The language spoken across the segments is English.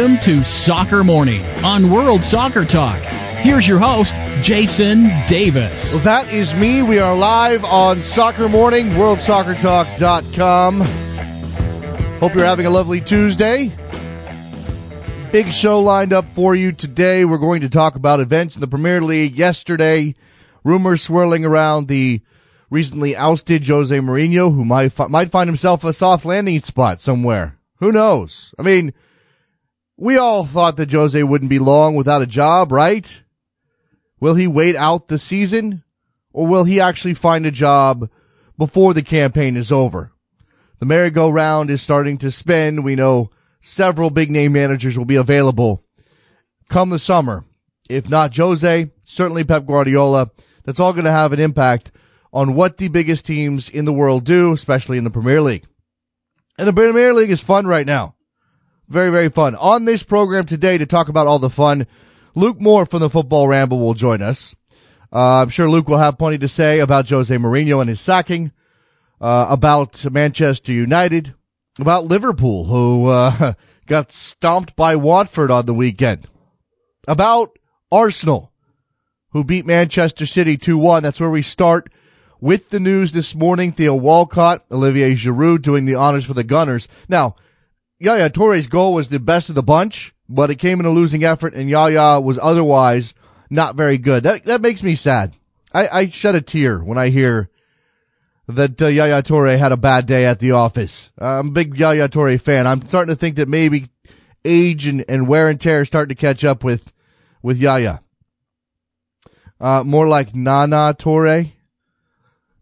Welcome to Soccer Morning on World Soccer Talk. Here's your host, Jason Davis. Well, that is me. We are live on Soccer Morning, worldsoccertalk.com. Hope you're having a lovely Tuesday. Big show lined up for you today. We're going to talk about events in the Premier League yesterday, rumors swirling around the recently ousted Jose Mourinho, who might, might find himself a soft landing spot somewhere. Who knows? I mean, we all thought that Jose wouldn't be long without a job, right? Will he wait out the season or will he actually find a job before the campaign is over? The merry-go-round is starting to spin. We know several big name managers will be available come the summer. If not Jose, certainly Pep Guardiola. That's all going to have an impact on what the biggest teams in the world do, especially in the Premier League. And the Premier League is fun right now. Very, very fun. On this program today to talk about all the fun, Luke Moore from the Football Ramble will join us. Uh, I'm sure Luke will have plenty to say about Jose Mourinho and his sacking, uh, about Manchester United, about Liverpool, who uh, got stomped by Watford on the weekend, about Arsenal, who beat Manchester City 2-1. That's where we start with the news this morning, Theo Walcott, Olivier Giroud doing the honors for the Gunners. Now, Yaya Toure's goal was the best of the bunch, but it came in a losing effort and Yaya was otherwise not very good. That, that makes me sad. I, I shed a tear when I hear that uh, Yaya Toure had a bad day at the office. I'm a big Yaya Toure fan. I'm starting to think that maybe age and, and wear and tear start to catch up with, with Yaya. Uh, more like Nana Toure.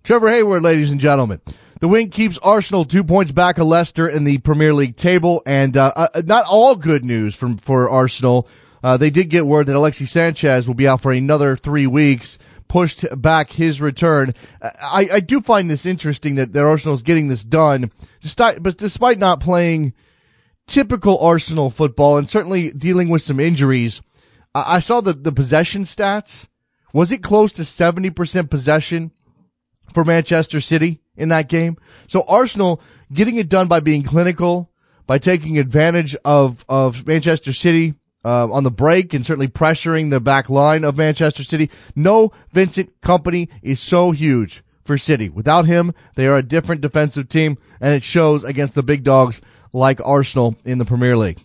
Trevor Hayward, ladies and gentlemen. The win keeps Arsenal two points back of Leicester in the Premier League table, and uh, uh, not all good news from for Arsenal. Uh, they did get word that Alexis Sanchez will be out for another three weeks, pushed back his return. I, I do find this interesting that, that Arsenal is getting this done, despite, but despite not playing typical Arsenal football and certainly dealing with some injuries. I saw the, the possession stats. Was it close to 70% possession? for Manchester City in that game. So Arsenal getting it done by being clinical, by taking advantage of, of Manchester City, uh, on the break and certainly pressuring the back line of Manchester City. No Vincent Kompany is so huge for City. Without him, they are a different defensive team and it shows against the big dogs like Arsenal in the Premier League.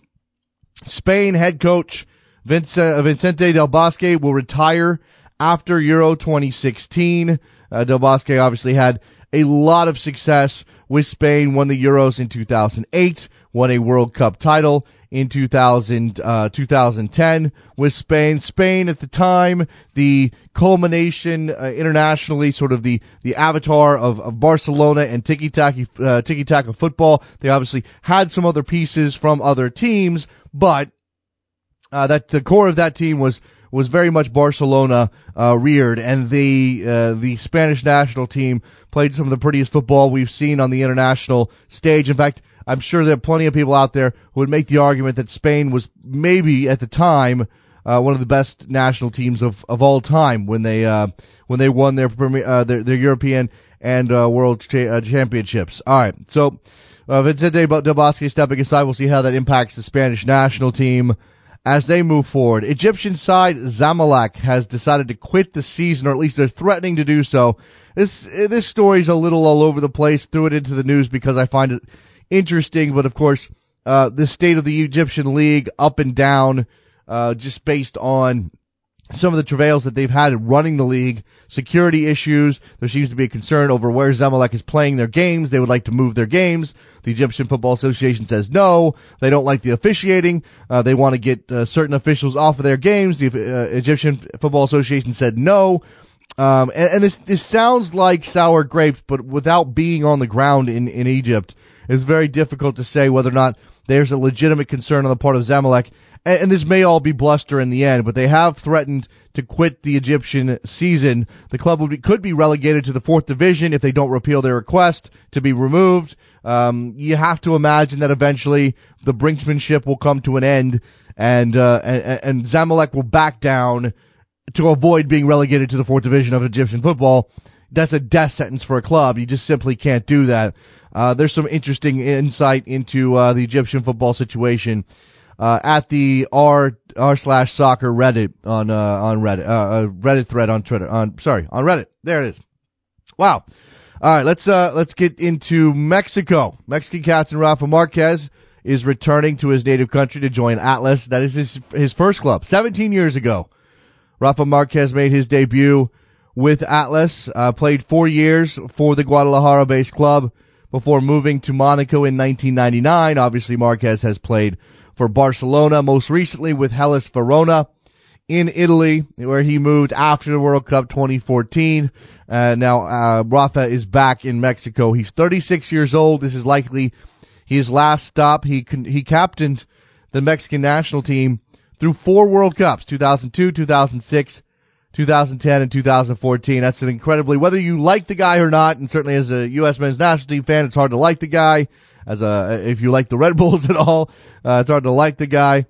Spain head coach Vicente Del Bosque will retire after Euro 2016. Uh, Del Bosque obviously had a lot of success with Spain, won the Euros in 2008, won a World Cup title in 2000, uh, 2010 with Spain. Spain at the time, the culmination uh, internationally, sort of the, the avatar of, of Barcelona and tiki-taka, uh, tiki-taka football. They obviously had some other pieces from other teams, but uh, that the core of that team was was very much Barcelona uh, reared, and the uh, the Spanish national team played some of the prettiest football we've seen on the international stage. In fact, I'm sure there are plenty of people out there who would make the argument that Spain was maybe at the time uh, one of the best national teams of, of all time when they uh, when they won their uh, their, their European and uh, World cha- uh, Championships. All right, so uh, Vicente Del Bosque stepping aside. We'll see how that impacts the Spanish national team as they move forward. Egyptian side Zamalek has decided to quit the season, or at least they're threatening to do so. This this story's a little all over the place. Threw it into the news because I find it interesting, but of course, uh, the state of the Egyptian league up and down, uh, just based on some of the travails that they've had running the league, security issues. There seems to be a concern over where Zamalek is playing their games. They would like to move their games. The Egyptian Football Association says no. They don't like the officiating. Uh, they want to get uh, certain officials off of their games. The uh, Egyptian Football Association said no. Um, and, and, this this sounds like sour grapes, but without being on the ground in in Egypt, it's very difficult to say whether or not there's a legitimate concern on the part of Zamalek and, and this may all be bluster in the end, but they have threatened to quit the Egyptian season. The club be, could be relegated to the fourth division if they don't repeal their request to be removed. Um, you have to imagine that eventually the brinksmanship will come to an end and, uh, and, and Zamalek will back down to avoid being relegated to the fourth division of Egyptian football. That's a death sentence for a club. You just simply can't do that. Uh, there's some interesting insight into, uh, the Egyptian football situation uh, at the r r slash soccer Reddit on uh, on Reddit uh, uh, Reddit thread on Twitter on sorry on Reddit. There it is. Wow. All right, let's uh let's get into Mexico. Mexican captain Rafa Marquez is returning to his native country to join Atlas. That is his his first club. 17 years ago, Rafa Marquez made his debut with Atlas. Uh, played four years for the Guadalajara-based club before moving to Monaco in 1999. Obviously, Marquez has played for Barcelona, most recently with Hellas Verona in Italy, where he moved after the World Cup 2014. Uh, now, uh, Rafa is back in Mexico. He's 36 years old. This is likely his last stop. He con- he captained the Mexican national team through four World Cups, 2002, 2006, 2010, and 2014. That's an incredibly, whether you like the guy or not, and certainly as a U.S. men's national team fan, it's hard to like the guy. As a, if you like the Red Bulls at all, uh, it's hard to like the guy.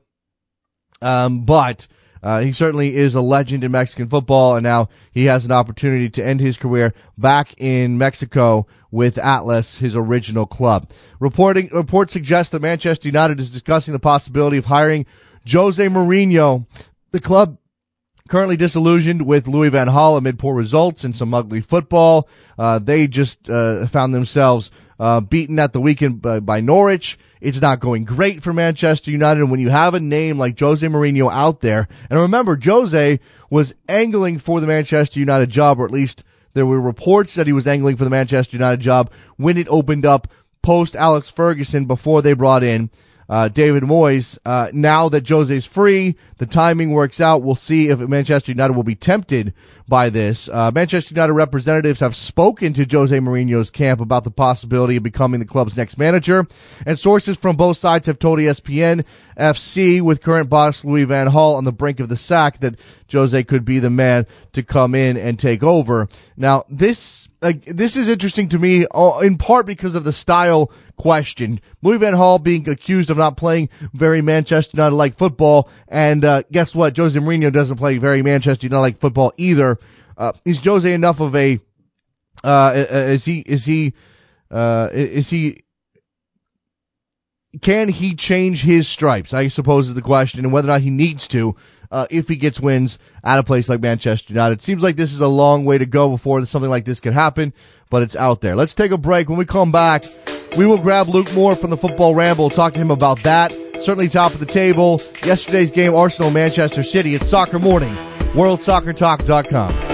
Um, but, uh, he certainly is a legend in Mexican football, and now he has an opportunity to end his career back in Mexico with Atlas, his original club. Reporting reports suggest that Manchester United is discussing the possibility of hiring Jose Mourinho. The club currently disillusioned with Louis Van Gaal amid poor results and some ugly football. Uh, they just uh, found themselves uh, beaten at the weekend by, by, Norwich. It's not going great for Manchester United. And when you have a name like Jose Mourinho out there, and remember, Jose was angling for the Manchester United job, or at least there were reports that he was angling for the Manchester United job when it opened up post Alex Ferguson before they brought in uh, David Moyes. Uh, now that Jose's free, the timing works out. We'll see if Manchester United will be tempted by this. Uh, Manchester United representatives have spoken to Jose Mourinho's camp about the possibility of becoming the club's next manager, and sources from both sides have told ESPN FC, with current boss Louis Van Gaal on the brink of the sack, that Jose could be the man to come in and take over. Now, this this is interesting to me, uh, in part because of the style question. Louis Van Gaal being accused of not playing very Manchester United like football, and uh, guess what? Jose Mourinho doesn't play very Manchester United like football either. Uh, is Jose enough of a? Uh, is he? Is he? Uh, is he? Can he change his stripes? I suppose is the question, and whether or not he needs to. Uh, if he gets wins at a place like Manchester United. It seems like this is a long way to go before something like this could happen, but it's out there. Let's take a break. When we come back, we will grab Luke Moore from the Football Ramble, talk to him about that. Certainly top of the table. Yesterday's game, Arsenal, Manchester City. It's Soccer Morning, WorldSoccerTalk.com.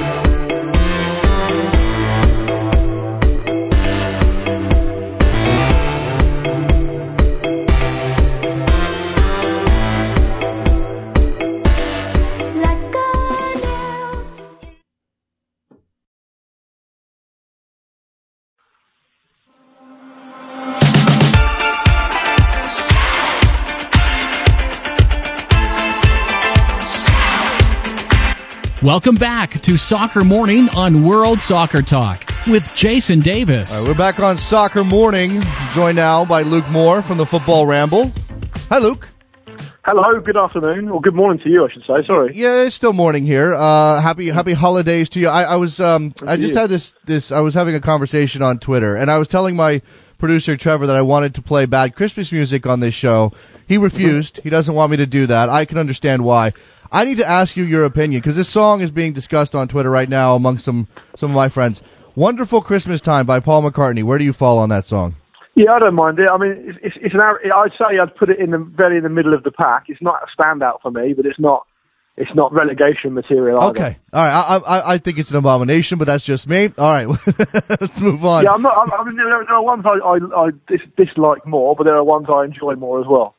Welcome back to Soccer Morning on World Soccer Talk with Jason Davis. Right, we're back on Soccer Morning, joined now by Luke Moore from the Football Ramble. Hi, Luke. Hello, good afternoon, or good morning to you, I should say. Sorry. Yeah, it's still morning here. Uh, happy Happy holidays to you. I, I was um, I just you. had this this I was having a conversation on Twitter, and I was telling my producer Trevor that I wanted to play bad Christmas music on this show. He refused. He doesn't want me to do that. I can understand why. I need to ask you your opinion because this song is being discussed on Twitter right now among some some of my friends. "Wonderful Christmas Time" by Paul McCartney. Where do you fall on that song? Yeah, I don't mind it. I mean, it's, it's, an. I'd say I'd put it in the very in the middle of the pack. It's not a standout for me, but it's not. It's not relegation material. Either. Okay, all right. I, I I think it's an abomination, but that's just me. All right, let's move on. Yeah, I'm not. I mean, there are ones I I, I dislike more, but there are ones I enjoy more as well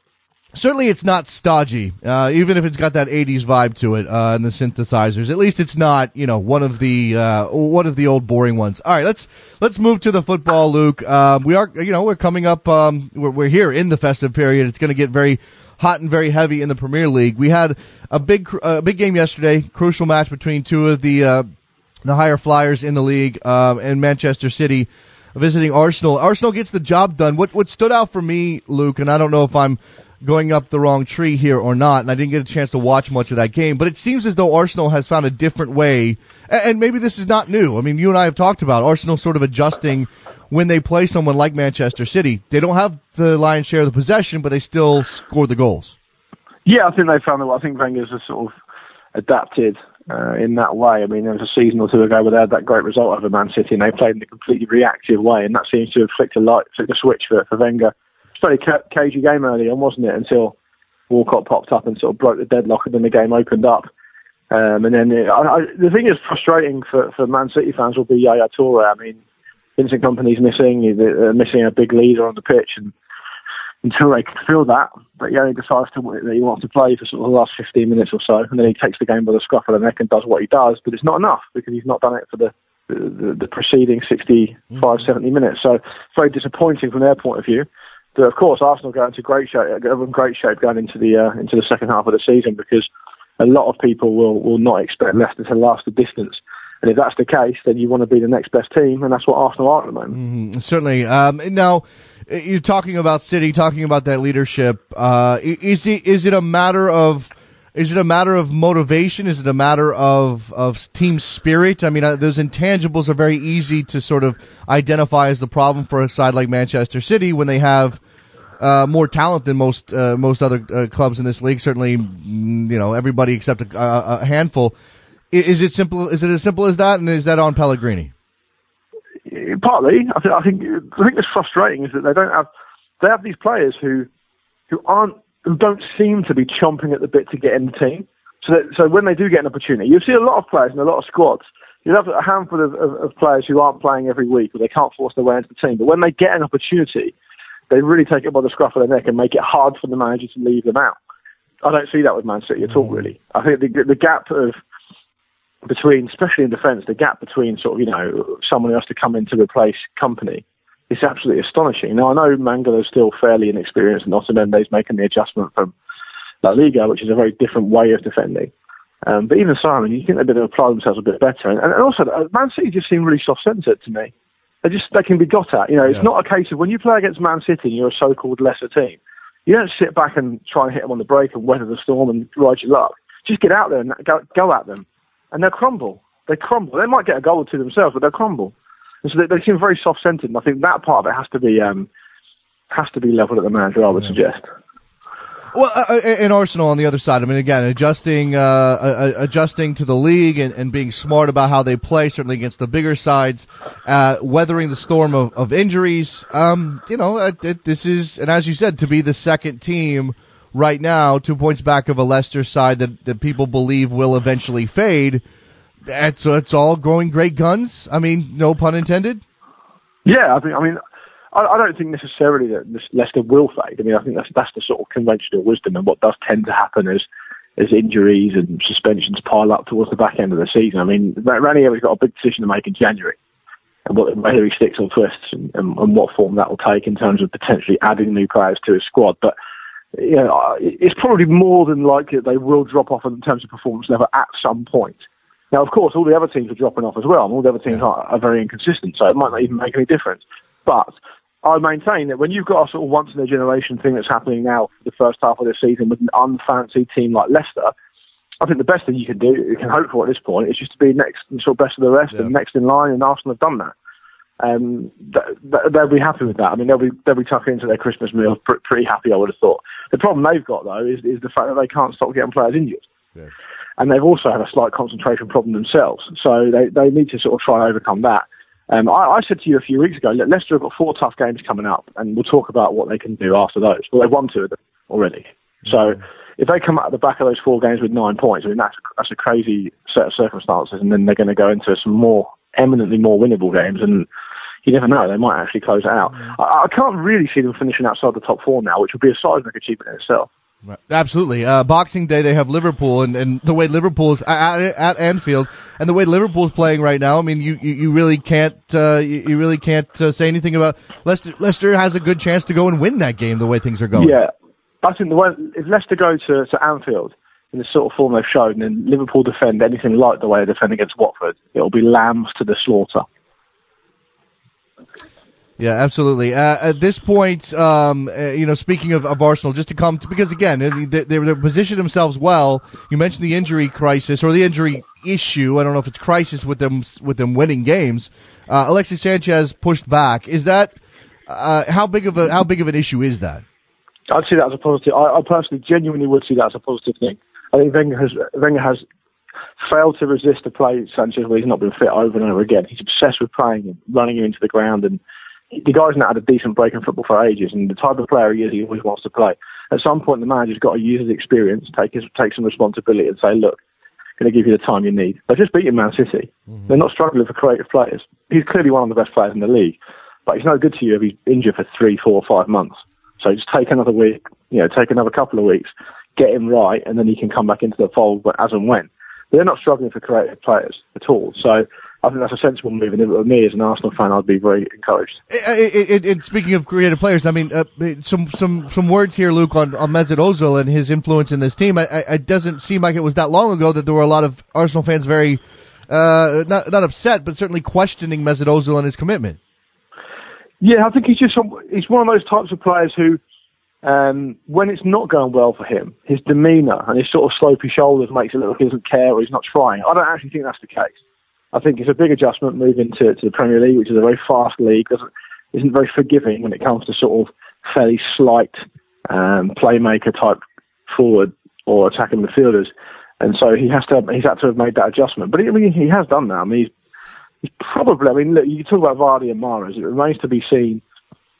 certainly it's not stodgy, uh, even if it's got that '80s vibe to it uh, and the synthesizers. At least it's not, you know, one of the uh, one of the old boring ones. All right, let's let's move to the football, Luke. Um, we are, you know, we're coming up. Um, we're, we're here in the festive period. It's going to get very hot and very heavy in the Premier League. We had a big a big game yesterday, crucial match between two of the uh, the higher flyers in the league um, and Manchester City visiting Arsenal. Arsenal gets the job done. What what stood out for me, Luke, and I don't know if I'm going up the wrong tree here or not, and I didn't get a chance to watch much of that game. But it seems as though Arsenal has found a different way, and maybe this is not new. I mean, you and I have talked about Arsenal sort of adjusting when they play someone like Manchester City. They don't have the lion's share of the possession, but they still score the goals. Yeah, I think they found that. I think Wenger's have sort of adapted uh, in that way. I mean, there was a season or two ago where they had that great result over Man City, and they played in a completely reactive way, and that seems to have flicked a light, flicked a switch for, for Wenger. Very ca- cagey game early on, wasn't it? Until Walcott popped up and sort of broke the deadlock, and then the game opened up. Um, and then it, I, I, the thing is frustrating for, for Man City fans will be Yaya Toure. I mean, Vincent Kompany's missing, they're missing a big leader on the pitch, and until they can feel that, but he only decides to, that he wants to play for sort of the last 15 minutes or so, and then he takes the game by the scruff of the neck and does what he does, but it's not enough because he's not done it for the the, the preceding 65, mm-hmm. 70 minutes. So very disappointing from their point of view. But of course, Arsenal go into great shape, great shape going into the uh, into the second half of the season because a lot of people will will not expect Leicester to last the distance. And if that's the case, then you want to be the next best team, and that's what Arsenal are at the moment. Mm-hmm. Certainly. Um, now, you're talking about City, talking about that leadership. Uh, is it is it a matter of is it a matter of motivation? Is it a matter of of team spirit? I mean, uh, those intangibles are very easy to sort of identify as the problem for a side like Manchester City when they have. Uh, more talent than most uh, most other uh, clubs in this league. Certainly, mm, you know everybody except a, a handful. Is it simple? Is it as simple as that? And is that on Pellegrini? partly, I think I think I think what's frustrating is that they don't have they have these players who who aren't who don't seem to be chomping at the bit to get in the team. So that, so when they do get an opportunity, you'll see a lot of players in a lot of squads. You have a handful of, of, of players who aren't playing every week or they can't force their way into the team. But when they get an opportunity, they really take it by the scruff of the neck and make it hard for the manager to leave them out. I don't see that with Man City at all, mm. really. I think the, the gap of between, especially in defence, the gap between sort of, you know, someone who has to come in to replace Kompany is absolutely astonishing. Now, I know Mangala is still fairly inexperienced and Otamendi's making the adjustment from La Liga, which is a very different way of defending. Um, but even Simon, you think they'd better apply themselves a bit better. And, and also, uh, Man City just seem really soft-centred to me. They just they can be got at. You know, it's yeah. not a case of when you play against Man City and you're a so-called lesser team, you don't sit back and try and hit them on the break and weather the storm and ride your luck. Just get out there and go, go at them and they'll crumble. They crumble. They might get a goal or two themselves, but they'll crumble. And so they, they seem very soft-centered. And I think that part of it has to be um, has to be leveled at the manager. I would yeah. suggest. Well, uh, uh in Arsenal on the other side, I mean, again, adjusting, uh, uh, adjusting to the league and, and, being smart about how they play, certainly against the bigger sides, uh, weathering the storm of, of injuries. Um, you know, it, this is, and as you said, to be the second team right now, two points back of a Leicester side that, that people believe will eventually fade. It's it's all growing great guns. I mean, no pun intended. Yeah, I. I mean, I, I don't think necessarily that Leicester will fade. I mean, I think that's that's the sort of conventional wisdom, and what does tend to happen is as injuries and suspensions pile up towards the back end of the season. I mean, Ranieri's got a big decision to make in January, and whether he sticks or twists, and, and, and what form that will take in terms of potentially adding new players to his squad. But you know, it's probably more than likely that they will drop off in terms of performance level at some point. Now, of course, all the other teams are dropping off as well, and all the other teams are, are very inconsistent, so it might not even make any difference. But I maintain that when you've got a sort of once in a generation thing that's happening now for the first half of the season with an unfancy team like Leicester, I think the best thing you can do, you can hope for at this point, is just to be next, sort of best of the rest yeah. and next in line, and Arsenal have done that um, th- th- they'll be happy with that. I mean, they'll be they'll be tucking into their Christmas meal pr- pretty happy. I would have thought. The problem they've got though is, is the fact that they can't stop getting players injured, yeah. And they've also had a slight concentration problem themselves. So they they need to sort of try and overcome that. Um, I, I, said to you a few weeks ago, Leicester have got four tough games coming up, and we'll talk about what they can do after those. Well, they've won two of them already. So mm-hmm. if they come out of the back of those four games with nine points, I mean that's that's a crazy set of circumstances, and then they're going to go into some more eminently more winnable games, and you never know, they might actually close it out. Mm. I, I, can't really see them finishing outside the top four now, which would be a seismic achievement in itself. Absolutely. Uh, Boxing Day, they have Liverpool, and, and the way Liverpool's at, at Anfield, and the way Liverpool's playing right now. I mean, you you, you really can't uh, you, you, really can't uh, say anything about Leicester. Leicester has a good chance to go and win that game the way things are going. Yeah, I think the way if Leicester go to, to Anfield in the sort of form they've shown, and Liverpool defend anything like the way they defend against Watford, it'll be lambs to the slaughter. Yeah, absolutely. Uh, at this point, um, uh, you know, speaking of, of, Arsenal, just to come to, because again, they, they, they positioned themselves well. You mentioned the injury crisis or the injury issue. I don't know if it's crisis with them with them winning games. Uh, Alexis Sanchez pushed back. Is that uh, how big of a how big of an issue is that? I'd see that as a positive. I, I personally, genuinely would see that as a positive thing. I think Wenger has Wenger has failed to resist the play Sanchez where he's not been fit over and over again. He's obsessed with playing him, running him into the ground, and the guy's not had a decent break in football for ages. And the type of player he is, he always wants to play. At some point, the manager's got to use his experience, take his, take some responsibility, and say, look, I'm going to give you the time you need. They've just beaten Man City. Mm-hmm. They're not struggling for creative players. He's clearly one of the best players in the league, but he's no good to you if he's injured for three, four, five months. So just take another week, you know, take another couple of weeks, get him right, and then he can come back into the fold But as and when. They're not struggling for creative players at all. So I think that's a sensible move. And me as an Arsenal fan, I'd be very encouraged. It, speaking of creative players, I mean, uh, some some some words here, Luke, on, on Mesut Ozil and his influence in this team. It doesn't seem like it was that long ago that there were a lot of Arsenal fans very uh, not not upset, but certainly questioning Mesut Ozil and his commitment. Yeah, I think he's just some, he's one of those types of players who um, when it's not going well for him, his demeanour and his sort of slopey shoulders makes it look like he doesn't care or he's not trying. I don't actually think that's the case. I think it's a big adjustment moving to, to the Premier League, which is a very fast league, doesn't, isn't very forgiving when it comes to sort of fairly slight um, playmaker type forward or attacking midfielders. And so he has to he's had to have made that adjustment. But I mean, he has done that. I mean, he's, he's probably. I mean, look, you talk about Vardy and Mahrez. It remains to be seen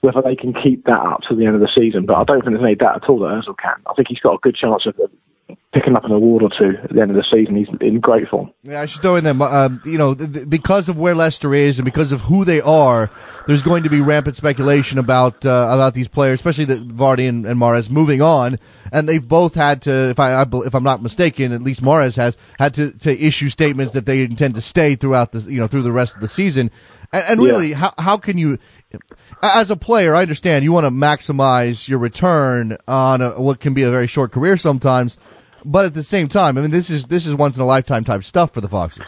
whether they can keep that up to the end of the season. But I don't think there's any doubt at all that Ozil can. I think he's got a good chance of picking up an award or two at the end of the season. He's in great form. Yeah, I should throw in there, um, you know, th- because of where Leicester is and because of who they are, there's going to be rampant speculation about uh, about these players, especially the Vardy and, and Mahrez moving on, and they've both had to, if I, I if I'm not mistaken, at least Mahrez has had to, to issue statements that they intend to stay throughout the you know through the rest of the season. And, and really, yeah. how how can you, as a player, I understand you want to maximize your return on a, what can be a very short career sometimes. But at the same time, I mean, this is this is once in a lifetime type stuff for the Foxes.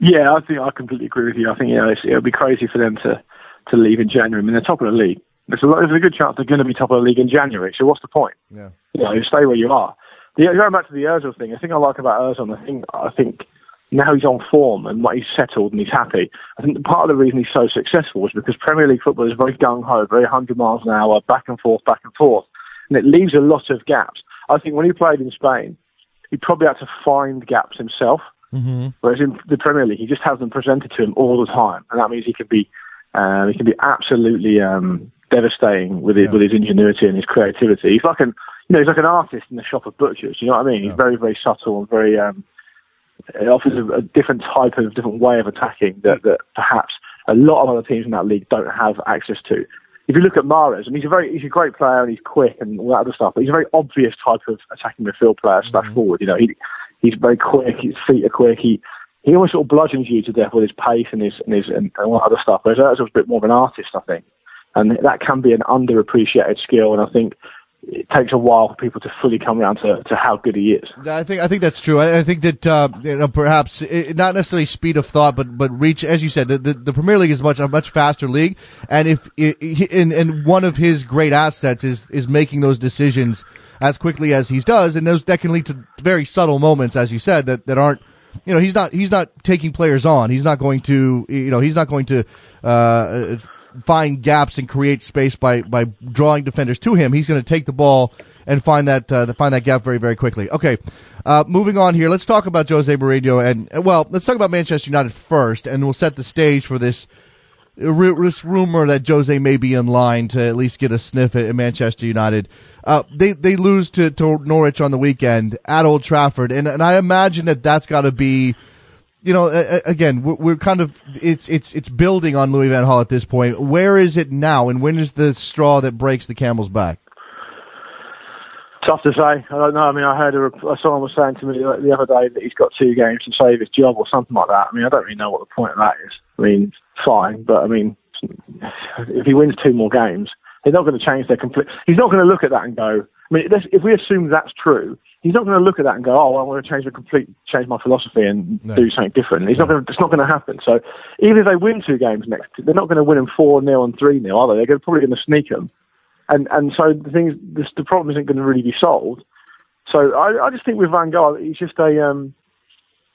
Yeah, I think I completely agree with you. I think yeah, it would be crazy for them to to leave in January. I mean, they're top of the league. There's a, there's a good chance they're going to be top of the league in January. So what's the point? Yeah, you know, stay where you are. The, going back to the Özil thing, the thing I like about Özil, I think I think now he's on form and he's settled and he's happy. I think part of the reason he's so successful is because Premier League football is very gung ho, very 100 miles an hour, back and forth, back and forth, and it leaves a lot of gaps. I think when he played in Spain, he probably had to find gaps himself. Mm-hmm. Whereas in the Premier League, he just has them presented to him all the time, and that means he can be um, he can be absolutely um, devastating with his, yeah. with his ingenuity and his creativity. He's like an you know he's like an artist in the shop of butchers. You know what I mean? Yeah. He's very very subtle and very um, it offers a, a, different type of different way of attacking that, that perhaps a lot of other teams in that league don't have access to if you look at Mahrez, and he's a very he's a great player and he's quick and all that other stuff, but he's a very obvious type of attacking midfield player slash mm-hmm. forward. You know, he he's very quick. His feet are quick. He he almost sort of bludgeons you to death with his pace and his and his and, and all that other stuff. Whereas Ozil's a bit more of an artist, I think, and that can be an underappreciated skill. And I think it takes a while for people to fully come around to, to how good he is. I think I think that's true. I, I think that uh, you know perhaps it, not necessarily speed of thought, but but reach. As you said, the, the, the Premier League is much a much faster league, and if and, and one of his great assets is is making those decisions as quickly as he does, and those that can lead to very subtle moments, as you said, that that aren't you know he's not he's not taking players on. He's not going to you know he's not going to. Uh, find gaps and create space by by drawing defenders to him. He's going to take the ball and find that uh, find that gap very very quickly. Okay, uh, moving on here. Let's talk about Jose Mourinho and well, let's talk about Manchester United first, and we'll set the stage for this. This rumor that Jose may be in line to at least get a sniff at Manchester United. Uh, they they lose to, to Norwich on the weekend at Old Trafford, and and I imagine that that's got to be you know, again, we're kind of it's it's it's building on Louis Van Gaal at this point. Where is it now, and when is the straw that breaks the camel's back? Tough to say. I don't know. I mean, I heard a, someone was saying to me the other day that he's got two games to save his job or something like that. I mean, I don't really know what the point of that is. I mean, fine, but I mean, if he wins two more games, they're not going to change their complete. He's not going to look at that and go. I mean, if we assume that's true, he's not going to look at that and go, "Oh, I want to change the complete, change my philosophy and no. do something different." He's no. not going. To, it's not going to happen. So even if they win two games next, they're not going to win them four 0 and three 0 are they? They're probably going to sneak them. And and so the thing is, this, the problem isn't going to really be solved. So I, I just think with Van Gaal, he's just a. Um,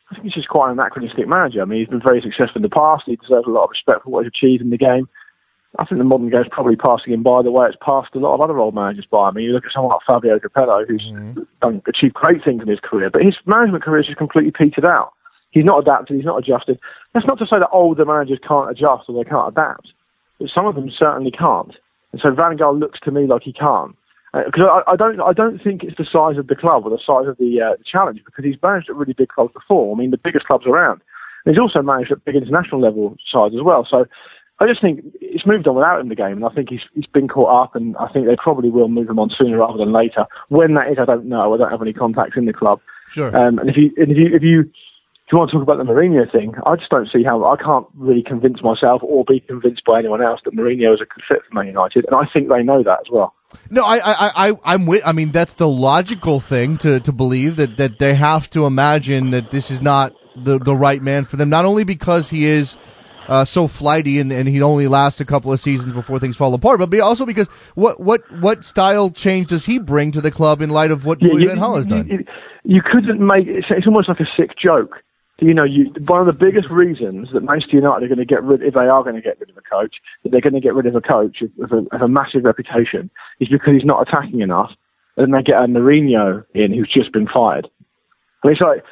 I think he's just quite an anachronistic manager. I mean, he's been very successful in the past. He deserves a lot of respect for what he's achieved in the game. I think the modern game is probably passing him by the way it's passed a lot of other old managers by. I mean, you look at someone like Fabio Capello, who's mm-hmm. done, achieved great things in his career, but his management career has just completely petered out. He's not adapted, he's not adjusted. That's not to say that older managers can't adjust or they can't adapt, but some of them certainly can't. And so Van Gaal looks to me like he can't. Because uh, I, I, don't, I don't think it's the size of the club or the size of the, uh, the challenge. Because he's managed at really big clubs before. I mean, the biggest clubs around. And he's also managed at big international level sides as well. So I just think it's moved on without him in the game, and I think he's he's been caught up, and I think they probably will move him on sooner rather than later. When that is, I don't know. I don't have any contacts in the club. Sure. Um, and if you and if you if you if you want to talk about the Mourinho thing, I just don't see how I can't really convince myself or be convinced by anyone else that Mourinho is a good fit for Man United, and I think they know that as well. No, I, I, I, I'm with. I mean, that's the logical thing to, to believe that, that they have to imagine that this is not the the right man for them. Not only because he is uh, so flighty and, and he'd only last a couple of seasons before things fall apart. But also because what what what style change does he bring to the club in light of what yeah, Louis Van Gaal has done? You, you couldn't make it's, it's almost like a sick joke. You know, you, one of the biggest reasons that Manchester United are going to get rid, if they are going to get rid of a coach, that they're going to get rid of a coach with a, of a massive reputation, is because he's not attacking enough. And then they get a Mourinho in who's just been fired. Mean, it's like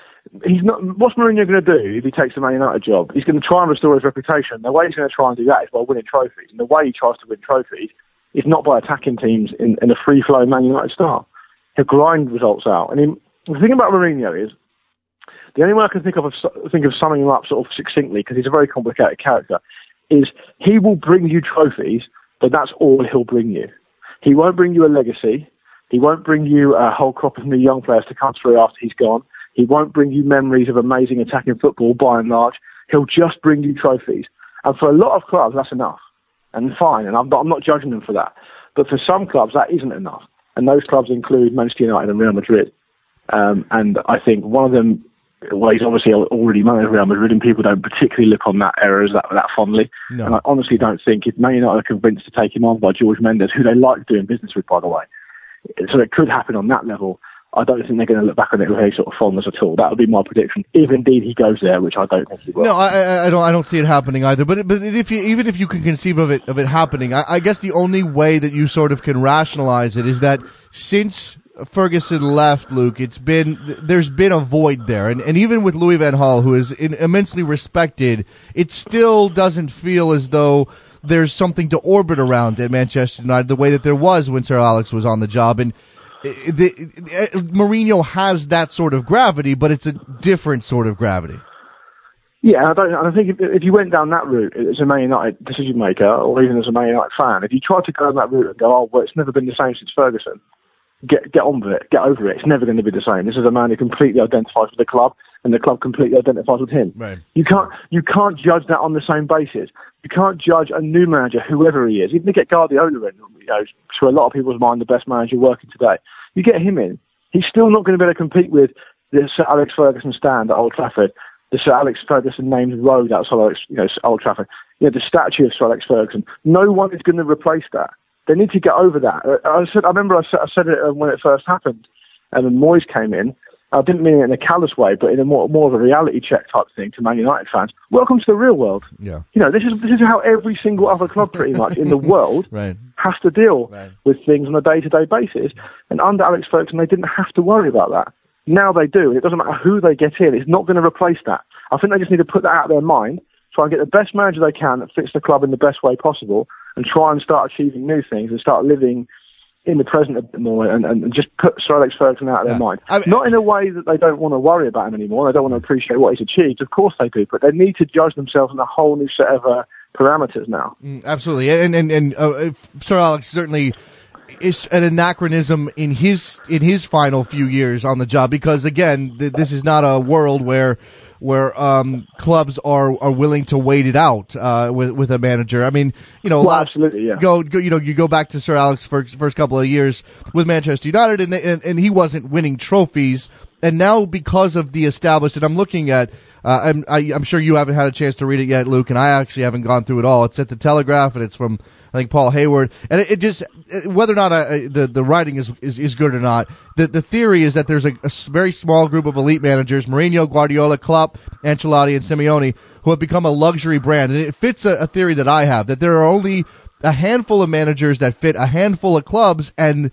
he's not. What's Mourinho going to do if he takes the Man United job? He's going to try and restore his reputation. The way he's going to try and do that is by winning trophies, and the way he tries to win trophies is not by attacking teams in, in a free-flowing Man United style. He'll grind results out. And he, the thing about Mourinho is the only way I can think of think of summing him up sort of succinctly because he's a very complicated character is he will bring you trophies, but that's all he'll bring you. He won't bring you a legacy. He won't bring you a whole crop of new young players to come through after he's gone. He won't bring you memories of amazing attacking football by and large. He'll just bring you trophies. And for a lot of clubs, that's enough. And fine, and I'm not, I'm not judging them for that. But for some clubs, that isn't enough. And those clubs include Manchester United and Real Madrid. Um, and I think one of them, well, he's obviously already managed Real Madrid, and people don't particularly look on that era as that, that fondly. No. And I honestly don't think if Man United are convinced to take him on by George Mendes, who they like doing business with, by the way, so it could happen on that level. I don't think they're going to look back on it with any sort of fondness at all. That would be my prediction, if indeed he goes there, which I don't think he will. No, I, I don't. I don't see it happening either. But but if you even if you can conceive of it of it happening, I, I guess the only way that you sort of can rationalize it is that since Ferguson left, Luke, it's been there's been a void there, and and even with Louis Van Gaal, who is immensely respected, it still doesn't feel as though there's something to orbit around at Manchester United the way that there was when Sir Alex was on the job, and the, Mourinho has that sort of gravity, but it's a different sort of gravity. Yeah, I don't. I think if, if you went down that route as a Man United decision maker, or even as a Man United fan, if you tried to go down that route and go, "Oh, well, it's never been the same since Ferguson," get get on with it, get over it. It's never going to be the same. This is a man who completely identifies with the club, and the club completely identifies with him. Right. You can't you can't judge that on the same basis. You can't judge a new manager, whoever he is, even to get Guardiola in, you know, to a lot of people's mind, the best manager working today. You get him in, he's still not going to be able to compete with the Sir Alex Ferguson stand at Old Trafford, the Sir Alex Ferguson named road outside you know, Old Trafford, you know, the statue of Sir Alex Ferguson. No one is going to replace that. They need to get over that. I said, I remember I said, I said it uh, when it first happened, and then Moyes came in. I didn't mean it in a callous way, but in a more more of a reality check type thing to Man United fans. Welcome to the real world. Yeah. You know, this is this is how every single other club, pretty much in the world, right. has to deal right. with things on a day to day basis. And under Alex Ferguson, they didn't have to worry about that. Now they do. And it doesn't matter who they get in. It's not going to replace that. I think they just need to put that out of their mind, try and get the best manager they can that fits the club in the best way possible, and try and start achieving new things and start living in the present a bit more and, and just put Sir Alex Ferguson out of yeah. their mind. I mean, Not in a way that they don't want to worry about him anymore. They don't want to appreciate what he's achieved. Of course they do, but they need to judge themselves on a whole new set of uh, parameters now. Mm, absolutely, and and and uh, Sir Alex certainly is an anachronism in his in his final few years on the job because again, th- this is not a world where where um, clubs are are willing to wait it out uh, with with a manager. I mean, you know, well, absolutely, yeah. Go, go, you know, you go back to Sir Alex first first couple of years with Manchester United, and and, and he wasn't winning trophies, and now because of the established, and I'm looking at. Uh, I'm, I, am i am sure you haven't had a chance to read it yet, Luke, and I actually haven't gone through it all. It's at the Telegraph, and it's from I think Paul Hayward, and it, it just whether or not uh, uh, the the writing is, is, is good or not. The the theory is that there's a, a, very small group of elite managers: Mourinho, Guardiola, Klopp, Ancelotti, and Simeone, who have become a luxury brand, and it fits a, a theory that I have that there are only a handful of managers that fit a handful of clubs and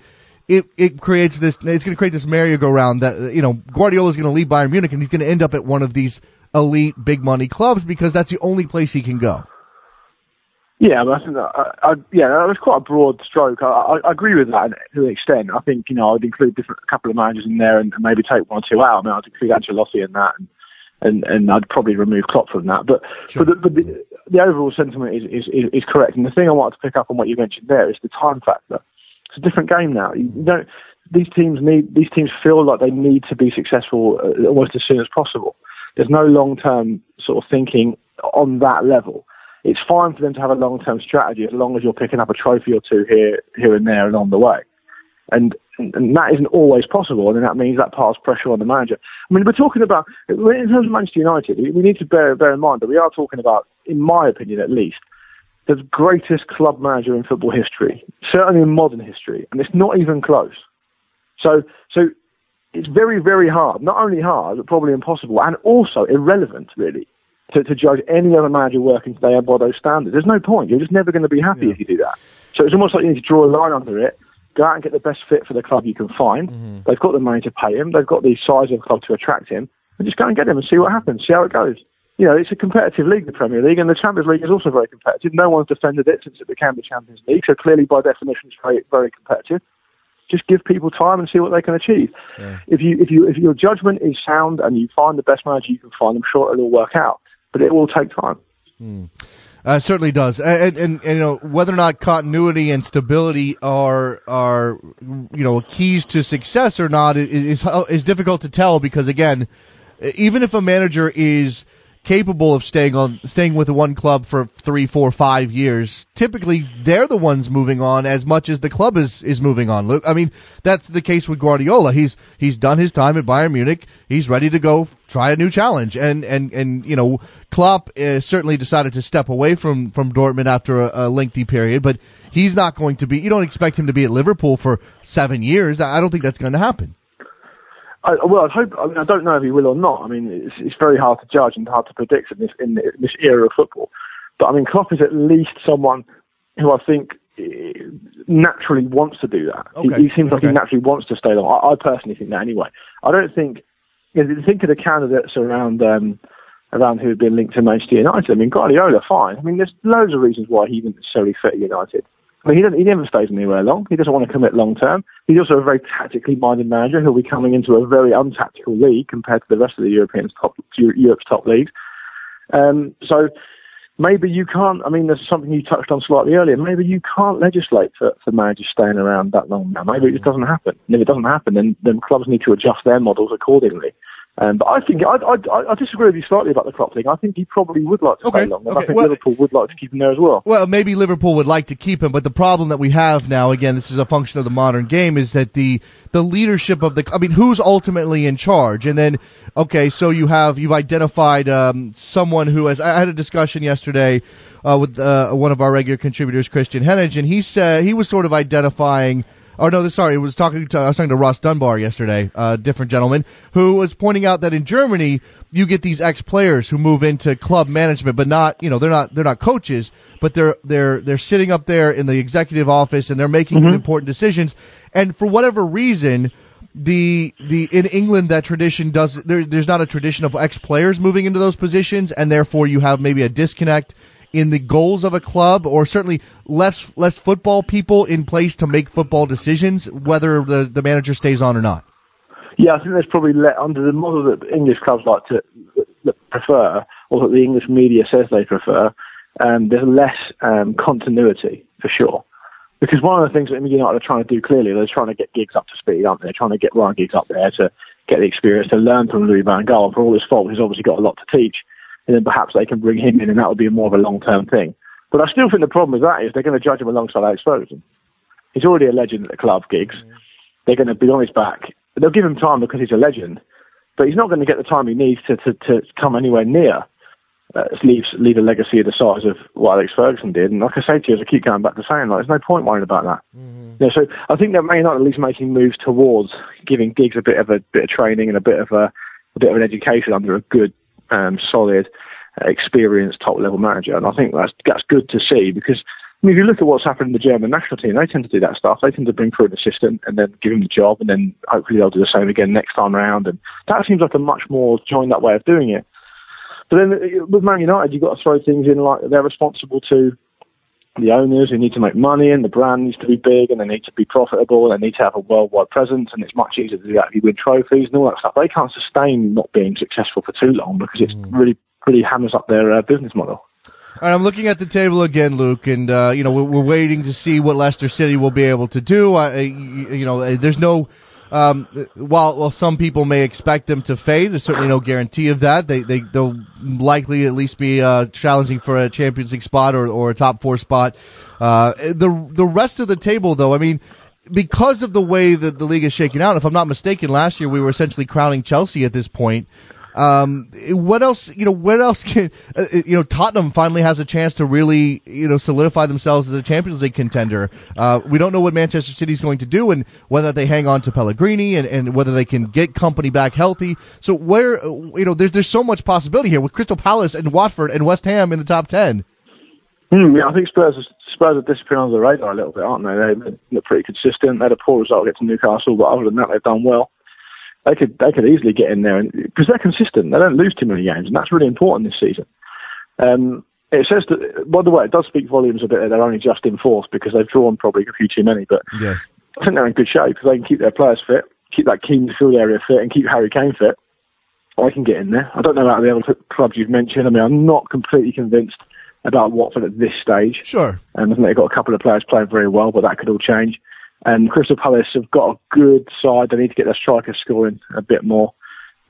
it, it creates this it's going to create this merry-go-round that you know Guardiola is going to leave Bayern Munich and he's going to end up at one of these elite big money clubs because that's the only place he can go. Yeah, I think that, I, I, yeah, that was quite a broad stroke. I, I, I agree with that to an extent. I think you know I'd include different a couple of managers in there and, and maybe take one or two out. I mean, I'd include Ancelotti in that, and and, and I'd probably remove Klopp from that. But sure. but, the, but the, the overall sentiment is, is, is is correct. And the thing I wanted to pick up on what you mentioned there is the time factor. It's a different game now. You don't. These teams need. These teams feel like they need to be successful uh, almost as soon as possible. There's no long term sort of thinking on that level. It's fine for them to have a long term strategy as long as you're picking up a trophy or two here here and there along the way. And and that isn't always possible, and that means that puts pressure on the manager. I mean, we're talking about in terms of Manchester United. We need to bear bear in mind that we are talking about, in my opinion at least, the greatest club manager in football history, certainly in modern history, and it's not even close. So, so it's very, very hard. Not only hard, but probably impossible, and also irrelevant, really, to, to judge any other manager working today by those standards. There's no point. You're just never going to be happy yeah. if you do that. So it's almost like you need to draw a line under it, go out and get the best fit for the club you can find. Mm-hmm. They've got the money to pay him. They've got the size of the club to attract him, and just go and get him and see what happens. See how it goes. You know, it's a competitive league, the Premier League, and the Champions League is also very competitive. No one's defended it since it became the Champions League, so clearly, by definition, it's very, very competitive just give people time and see what they can achieve. Yeah. If you if you if your judgment is sound and you find the best manager you can find, I'm sure it'll all work out. But it will take time. Hmm. Uh, certainly does, and, and, and, you know whether or not continuity and stability are are you know keys to success or not is is difficult to tell because again, even if a manager is capable of staying on staying with one club for three, four, five years. Typically, they're the ones moving on as much as the club is is moving on. I mean, that's the case with Guardiola. He's he's done his time at Bayern Munich. He's ready to go try a new challenge. And and and you know, Klopp uh, certainly decided to step away from from Dortmund after a, a lengthy period, but he's not going to be. You don't expect him to be at Liverpool for seven years. I don't think that's going to happen. I, well, I hope. I mean, I don't know if he will or not. I mean, it's, it's very hard to judge and hard to predict in this in this era of football. But I mean, Klopp is at least someone who I think eh, naturally wants to do that. Okay. He, he, seems like okay. he naturally wants to stay long. I, I, personally think that anyway. I don't think. You know, think of the candidates around um, around who have been linked to Manchester United. I mean, Guardiola, fine. I mean, there's loads of reasons why he didn't necessarily fit United. I mean, he, doesn't, he never stays anywhere long. He doesn't want to commit long term. He's also a very tactically minded manager who'll be coming into a very untactical league compared to the rest of the European top, Europe's top leagues. Um, so maybe you can't. I mean, there's something you touched on slightly earlier. Maybe you can't legislate for, for managers staying around that long now. Maybe it just doesn't happen. And if it doesn't happen, then then clubs need to adjust their models accordingly. Um, but I think I, I, I, disagree with you slightly about the Klopp thing. I think he probably would like to okay. stay long, and okay. I think well, Liverpool would like to keep him there as well. Well, maybe Liverpool would like to keep him, but the problem that we have now, again, this is a function of the modern game, is that the the leadership of the. I mean, who's ultimately in charge? And then, okay, so you have you've identified um, someone who has. I had a discussion yesterday uh, with uh, one of our regular contributors, Christian Hennig, and he said he was sort of identifying Oh no, sorry, I was talking to I was talking to Ross Dunbar yesterday, a uh, different gentleman who was pointing out that in Germany you get these ex players who move into club management, but not you know they're not they're not coaches, but they're they're they're sitting up there in the executive office and they're making mm-hmm. important decisions, and for whatever reason. The the in England that tradition does there, there's not a tradition of ex players moving into those positions and therefore you have maybe a disconnect in the goals of a club, or certainly less less football people in place to make football decisions, whether the, the manager stays on or not? Yeah, I think there's probably le- under the model that English clubs like to prefer, or that the English media says they prefer. Um, there's less um, continuity for sure. Because one of the things that United are trying to do clearly, they're trying to get Giggs up to speed, aren't they? They're trying to get Ryan Giggs up there to get the experience to learn from Louis Van Gaal. For all his faults, he's obviously got a lot to teach and then perhaps they can bring him in, and that would be more of a long term thing. But I still think the problem with that is they're going to judge him alongside Alex Ferguson. He's already a legend at the club Giggs. They're going to be on his back. They'll give him time because he's a legend, but he's not going to get the time he needs to to, to come anywhere near uh, leave leave a legacy of the size of what Alex Ferguson did. And like I say to you, as I keep going back to saying, like, there's no point worrying about that. Mm-hmm. So I think they're may not at least making moves towards giving Giggs a bit of a bit of training and a bit of a, a bit of an education under a good, um, solid experienced top level manager. And I think that's that's good to see because I mean, if you look at what's happened in the German national team, they tend to do that stuff. They tend to bring through an assistant and then give him the job, and then hopefully they'll do the same again next time around. And that seems like a much more joined up way of doing it. But then uh, with Man United, you've got to throw things in like they're responsible to the owners who need to make money, and the brand needs to be big, and they need to be profitable, and they need to have a worldwide presence, and it's much easier to do that if you win trophies and all that stuff. They can't sustain not being successful for too long because it's mm. really, really hammers up their uh, business model. And I'm looking at the table again, Luke, and uh, you know we're, we're, waiting to see what Leicester City will be able to do. Uh, you know, there's no. Um, while while some people may expect them to fade, there's certainly no guarantee of that. They they they'll likely at least be uh, challenging for a Champions League spot or, or a top four spot. Uh, the the rest of the table, though, I mean, because of the way that the league is shaking out, if I'm not mistaken, last year we were essentially crowning Chelsea at this point. Um, what else, you know, what else can, uh, uh, you know, Tottenham finally has a chance to really, you know, solidify themselves as a Champions League contender. Uh, we don't know what Manchester City is going to do and whether they hang on to Pellegrini and, and whether they can get Kompany back healthy. So where, uh, you know, there's, there's so much possibility here with Crystal Palace and Watford and West Ham in the top 10. Mm, yeah, I think Spurs Spurs are disappearing under the radar a little bit, aren't they? They look pretty consistent. They had a poor result against Newcastle, but other than that, they've done well they could they could easily get in there because they're consistent. They don't lose too many games, and that's really important this season. Um, it says that, by the way, it does speak volumes a bit that they're only just in fourth because they've drawn probably a few too many. But yes. I think they're in good shape because they can keep their players fit, keep that key midfield area fit, and keep Harry Kane fit. I can get in there. I don't know about the other clubs you've mentioned. I mean, I'm not completely convinced about Watford at this stage. Sure. Um, I think they've got a couple of players playing very well, but that could all change. And Crystal Palace have got a good side. They need to get their strikers scoring a bit more.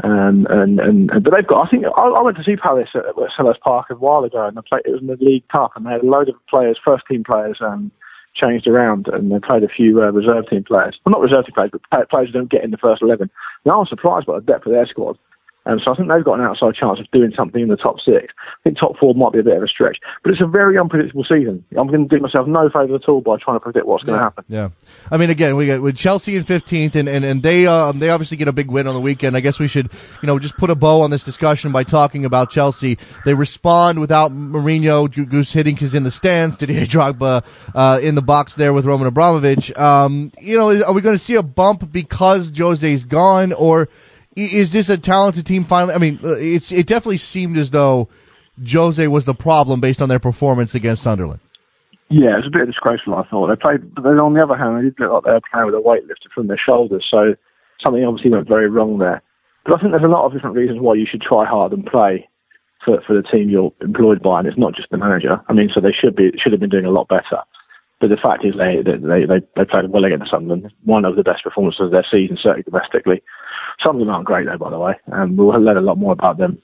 Um, and, and, and but they've got. I think I, I went to see Palace at, at Selhurst Park a while ago, and they played, it was in the League Cup, and they had a load of players, first team players, um, changed around, and they played a few uh, reserve team players. Well, not reserve team players, but players who don't get in the first eleven. Now I was surprised by the depth of their squad. Um, so I think they've got an outside chance of doing something in the top six. I think top four might be a bit of a stretch, but it's a very unpredictable season. I'm going to do myself no favour at all by trying to predict what's going to happen. Yeah, I mean, again, we got with Chelsea in 15th, and and, and they um, they obviously get a big win on the weekend. I guess we should you know just put a bow on this discussion by talking about Chelsea. They respond without Mourinho. Guus Hiddink is in the stands. Didier Drogba uh, in the box there with Roman Abramovich. Um, you know, are we going to see a bump because Jose's gone, or is this a talented team finally? I mean, uh, it's it definitely seemed as though Jose was the problem based on their performance against Sunderland. Yeah, it's a bit disgraceful. I thought they played, but then on the other hand, they did look like they were playing with a weight lifted from their shoulders. So something obviously went very wrong there. But I think there's a lot of different reasons why you should try hard and play for for the team you're employed by, and it's not just the manager. I mean, so they should be should have been doing a lot better. But the fact is, they they they, they played well against Sunderland. One of the best performances of their season, certainly domestically. Some of them aren't great though, by the way, and we'll learn a lot more about them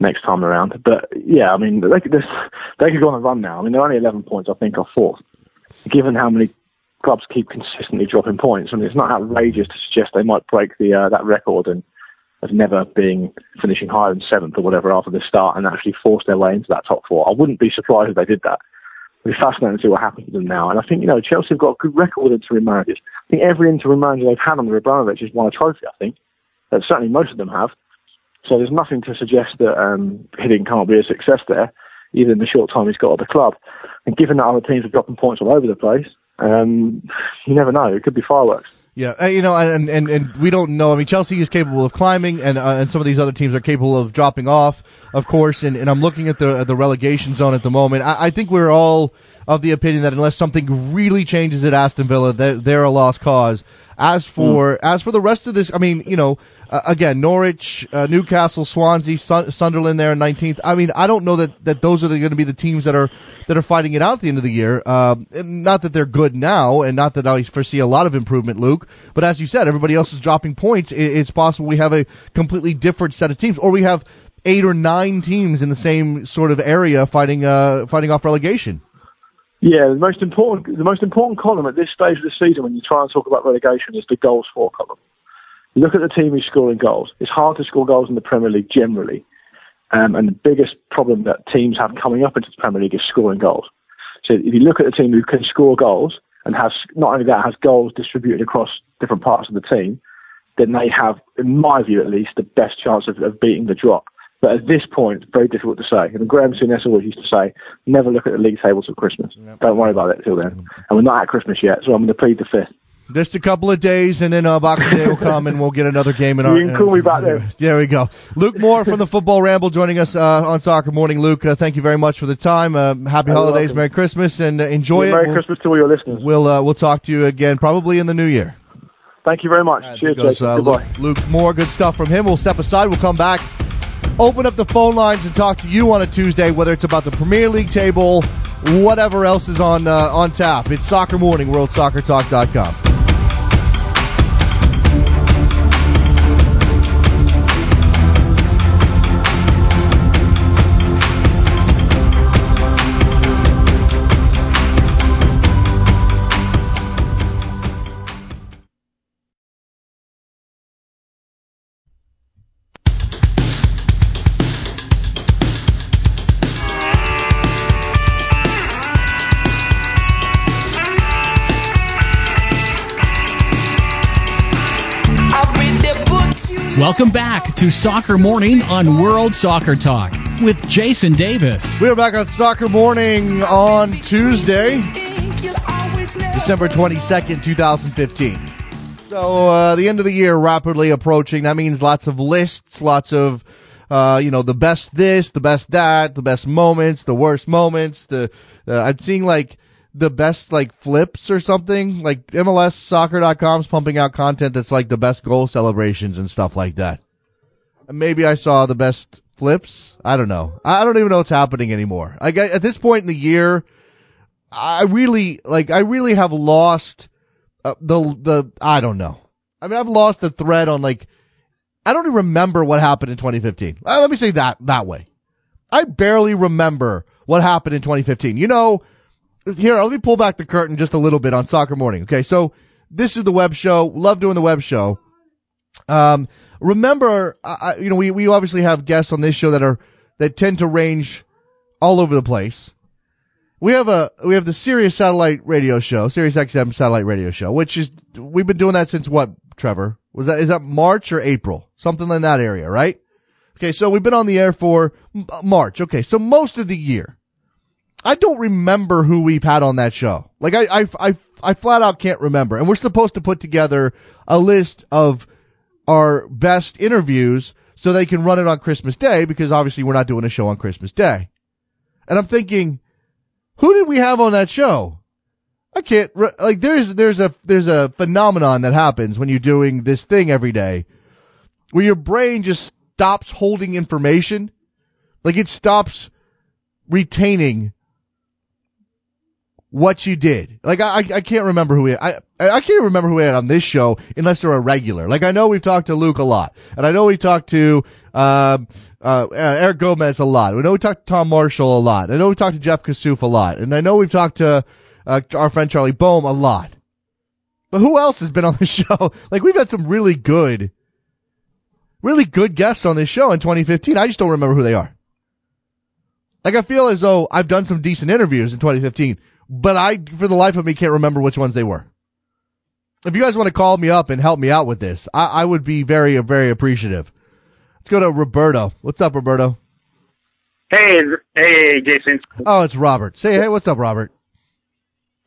next time around. But yeah, I mean, they could they could go on a run now. I mean, they're only 11 points, I think, off fourth. Given how many clubs keep consistently dropping points, I mean, it's not outrageous to suggest they might break the uh, that record and of never being finishing higher than seventh or whatever after the start and actually force their way into that top four. I wouldn't be surprised if they did that. It'd be fascinating to see what happens to them now. And I think, you know, Chelsea have got a good record with interim managers. I think every interim manager they've had under Abramovich has won a trophy, I think that certainly most of them have. So there's nothing to suggest that um, Hiddink can't be a success there, even in the short time he's got at the club. And given that other teams are dropping points all over the place, um, you never know. It could be fireworks. Yeah, uh, you know, and, and and we don't know. I mean, Chelsea is capable of climbing, and uh, and some of these other teams are capable of dropping off, of course. And, and I'm looking at the the relegation zone at the moment. I, I think we're all of the opinion that unless something really changes at Aston Villa, they're, they're a lost cause. As for mm. as for the rest of this, I mean, you know, uh, again, Norwich, uh, Newcastle, Swansea, Sun- Sunderland there in 19th. I mean, I don't know that, that those are going to be the teams that are that are fighting it out at the end of the year. Uh, not that they're good now, and not that I foresee a lot of improvement, Luke. But as you said, everybody else is dropping points. It, it's possible we have a completely different set of teams, or we have eight or nine teams in the same sort of area fighting uh, fighting off relegation. Yeah, the most important the most important column at this stage of the season when you try and talk about relegation is the goals for column. Look at the team who's scoring goals. It's hard to score goals in the Premier League generally, um, and the biggest problem that teams have coming up into the Premier League is scoring goals. So if you look at the team who can score goals and has not only that has goals distributed across different parts of the team, then they have, in my view at least, the best chance of, of beating the drop. But at this point, it's very difficult to say. And Graham Souness always used to say, never look at the league table till Christmas. Don't worry about it till then. And we're not at Christmas yet, so I'm going to plead the fifth. Just a couple of days, and then uh, Boxing Day will come, and we'll get another game in our. You can call me back there. There we go. Luke Moore from the Football Ramble joining us uh, on Soccer Morning. Luke, uh, thank you very much for the time. Uh, happy You're holidays, welcome. Merry Christmas, and uh, enjoy yeah, it. Merry we'll, Christmas to all your listeners. We'll uh, we'll talk to you again probably in the new year. Thank you very much. Cheers, goes, Luke, Luke Moore, good stuff from him. We'll step aside. We'll come back open up the phone lines and talk to you on a Tuesday, whether it's about the Premier League table, whatever else is on uh, on tap. It's Soccer Morning, WorldSoccerTalk.com. Welcome back to Soccer Morning on World Soccer Talk with Jason Davis. We are back on Soccer Morning on Tuesday, December 22nd, 2015. So, uh, the end of the year rapidly approaching. That means lots of lists, lots of, uh, you know, the best this, the best that, the best moments, the worst moments. The uh, I'm seeing like the best like flips or something. Like MLSsoccer.com's pumping out content that's like the best goal celebrations and stuff like that. Maybe I saw the best flips. I don't know. I don't even know what's happening anymore. Like at this point in the year, I really like. I really have lost uh, the the. I don't know. I mean, I've lost the thread on like. I don't even remember what happened in 2015. Uh, let me say that that way. I barely remember what happened in 2015. You know, here, let me pull back the curtain just a little bit on Soccer Morning. Okay, so this is the web show. Love doing the web show. Um, remember, I, you know, we, we obviously have guests on this show that are, that tend to range all over the place. We have a, we have the Sirius satellite radio show, Sirius XM satellite radio show, which is, we've been doing that since what, Trevor? Was that, is that March or April? Something in that area, right? Okay, so we've been on the air for March. Okay, so most of the year. I don't remember who we've had on that show. Like I, I, I, I flat out can't remember. And we're supposed to put together a list of our best interviews so they can run it on Christmas Day because obviously we're not doing a show on Christmas Day. And I'm thinking, who did we have on that show? I can't, like there's, there's a, there's a phenomenon that happens when you're doing this thing every day where your brain just stops holding information. Like it stops retaining what you did. Like I, I can't remember who we, I, I can't remember who we had on this show unless they're a regular. Like I know we've talked to Luke a lot, and I know we talked to, uh, uh, Eric Gomez a lot. We know we talked to Tom Marshall a lot. I know we talked to Jeff Kassouf a lot, and I know we've talked to uh, our friend Charlie Boehm a lot. But who else has been on the show? Like we've had some really good, really good guests on this show in 2015. I just don't remember who they are. Like I feel as though I've done some decent interviews in 2015 but I, for the life of me, can't remember which ones they were. If you guys want to call me up and help me out with this, I, I would be very, very appreciative. Let's go to Roberto. What's up, Roberto? Hey, hey, Jason. Oh, it's Robert. Say, hey, what's up, Robert?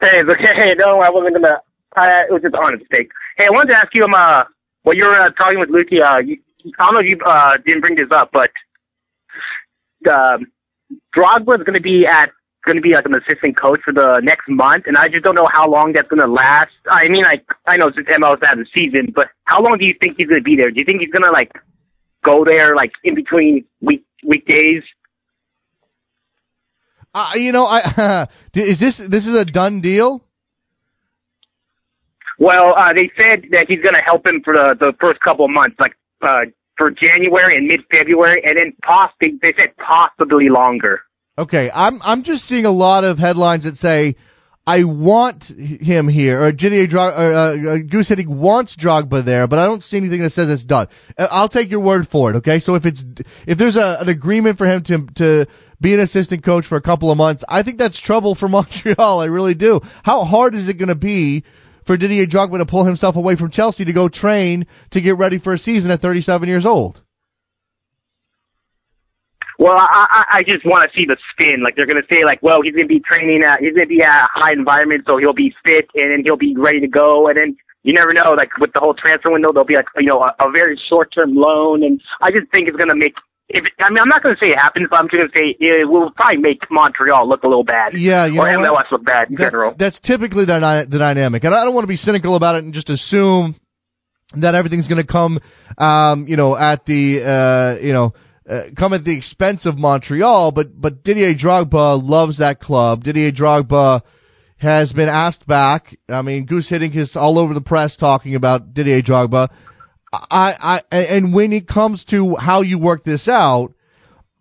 Hey, hey, no, I wasn't gonna. I, it was just on mistake. Hey, I wanted to ask you, um, uh, while you were uh, talking with Lukey, uh, you, I don't know if you uh, didn't bring this up, but um, Drogba is going to be at going to be like an assistant coach for the next month, and I just don't know how long that's going to last. I mean, like I know it's MLS out of the season, but how long do you think he's going to be there? Do you think he's going to like go there like in between week weekdays? Uh, you know, I is this this is a done deal? Well, uh, they said that he's going to help him for the the first couple of months, like uh, for January and mid February, and then possibly they said possibly longer. Okay, I'm I'm just seeing a lot of headlines that say I want him here, or Didier Drog, uh, uh, Guus Hiddink wants Drogba there, but I don't see anything that says it's done. Uh, I'll take your word for it. Okay, so if it's if there's a, an agreement for him to to be an assistant coach for a couple of months, I think that's trouble for Montreal. I really do. How hard is it going to be for Didier Drogba to pull himself away from Chelsea to go train to get ready for a season at 37 years old? Well, I, I, just want to see the spin. Like they're going to say, like, well, he's going to be training at, he's going to be at a high environment, so he'll be fit and then he'll be ready to go. And then you never know, like with the whole transfer window, there'll be like, you know, a, a very short term loan. And I just think it's going to make. If, I mean, I'm not going to say it happens, but I'm just going to say it will probably make Montreal look a little bad. Yeah, you or know MLS what? look bad in that's, general. that's typically the, the dynamic. And I don't want to be cynical about it and just assume that everything's going to come, um, you know, at the, uh, you know, uh, come at the expense of Montreal, but, but Didier Drogba loves that club. Didier Drogba has been asked back. I mean, Guus Hiddink is all over the press talking about Didier Drogba. I, I, and when it comes to how you work this out,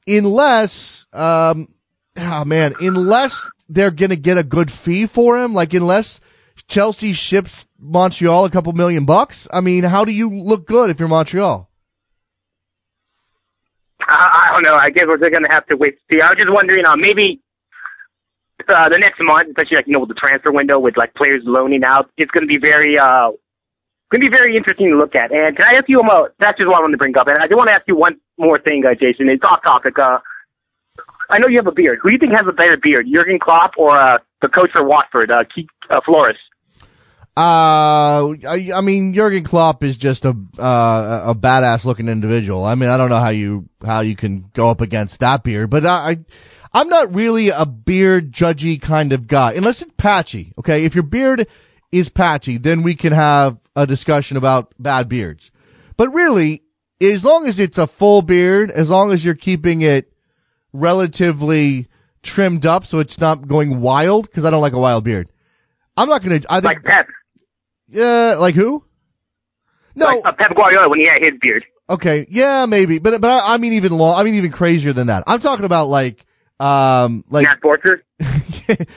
unless, um, oh man, unless they're going to get a good fee for him, like unless Chelsea ships Montreal a couple million bucks, I mean, how do you look good if you're Montreal? I, I don't know. I guess we're going to have to wait see. I was just wondering, uh, maybe uh, the next month, especially like you know with the transfer window with like players loaning out, it's going to be very uh, going to be very interesting to look at. And can I ask you about? That's just what I wanted to bring up. And I do want to ask you one more thing, uh, Jason. It's off topic. Uh, I know you have a beard. Who do you think has a better beard, Jurgen Klopp or uh, the coach for Watford, uh, Keith uh, Flores? Uh, I, I mean, Jurgen Klopp is just a uh, a badass looking individual. I mean, I don't know how you how you can go up against that beard, but I, I I'm not really a beard judgy kind of guy, unless it's patchy. Okay, if your beard is patchy, then we can have a discussion about bad beards. But really, as long as it's a full beard, as long as you're keeping it relatively trimmed up, so it's not going wild, because I don't like a wild beard. I'm not gonna. I think Like Pep, yeah, like who? No. like uh, Pep Guardiola when he had his beard. okay. Yeah, maybe. But but I, I mean even long. I mean even crazier than that. I'm talking about like um like Matt Borcher.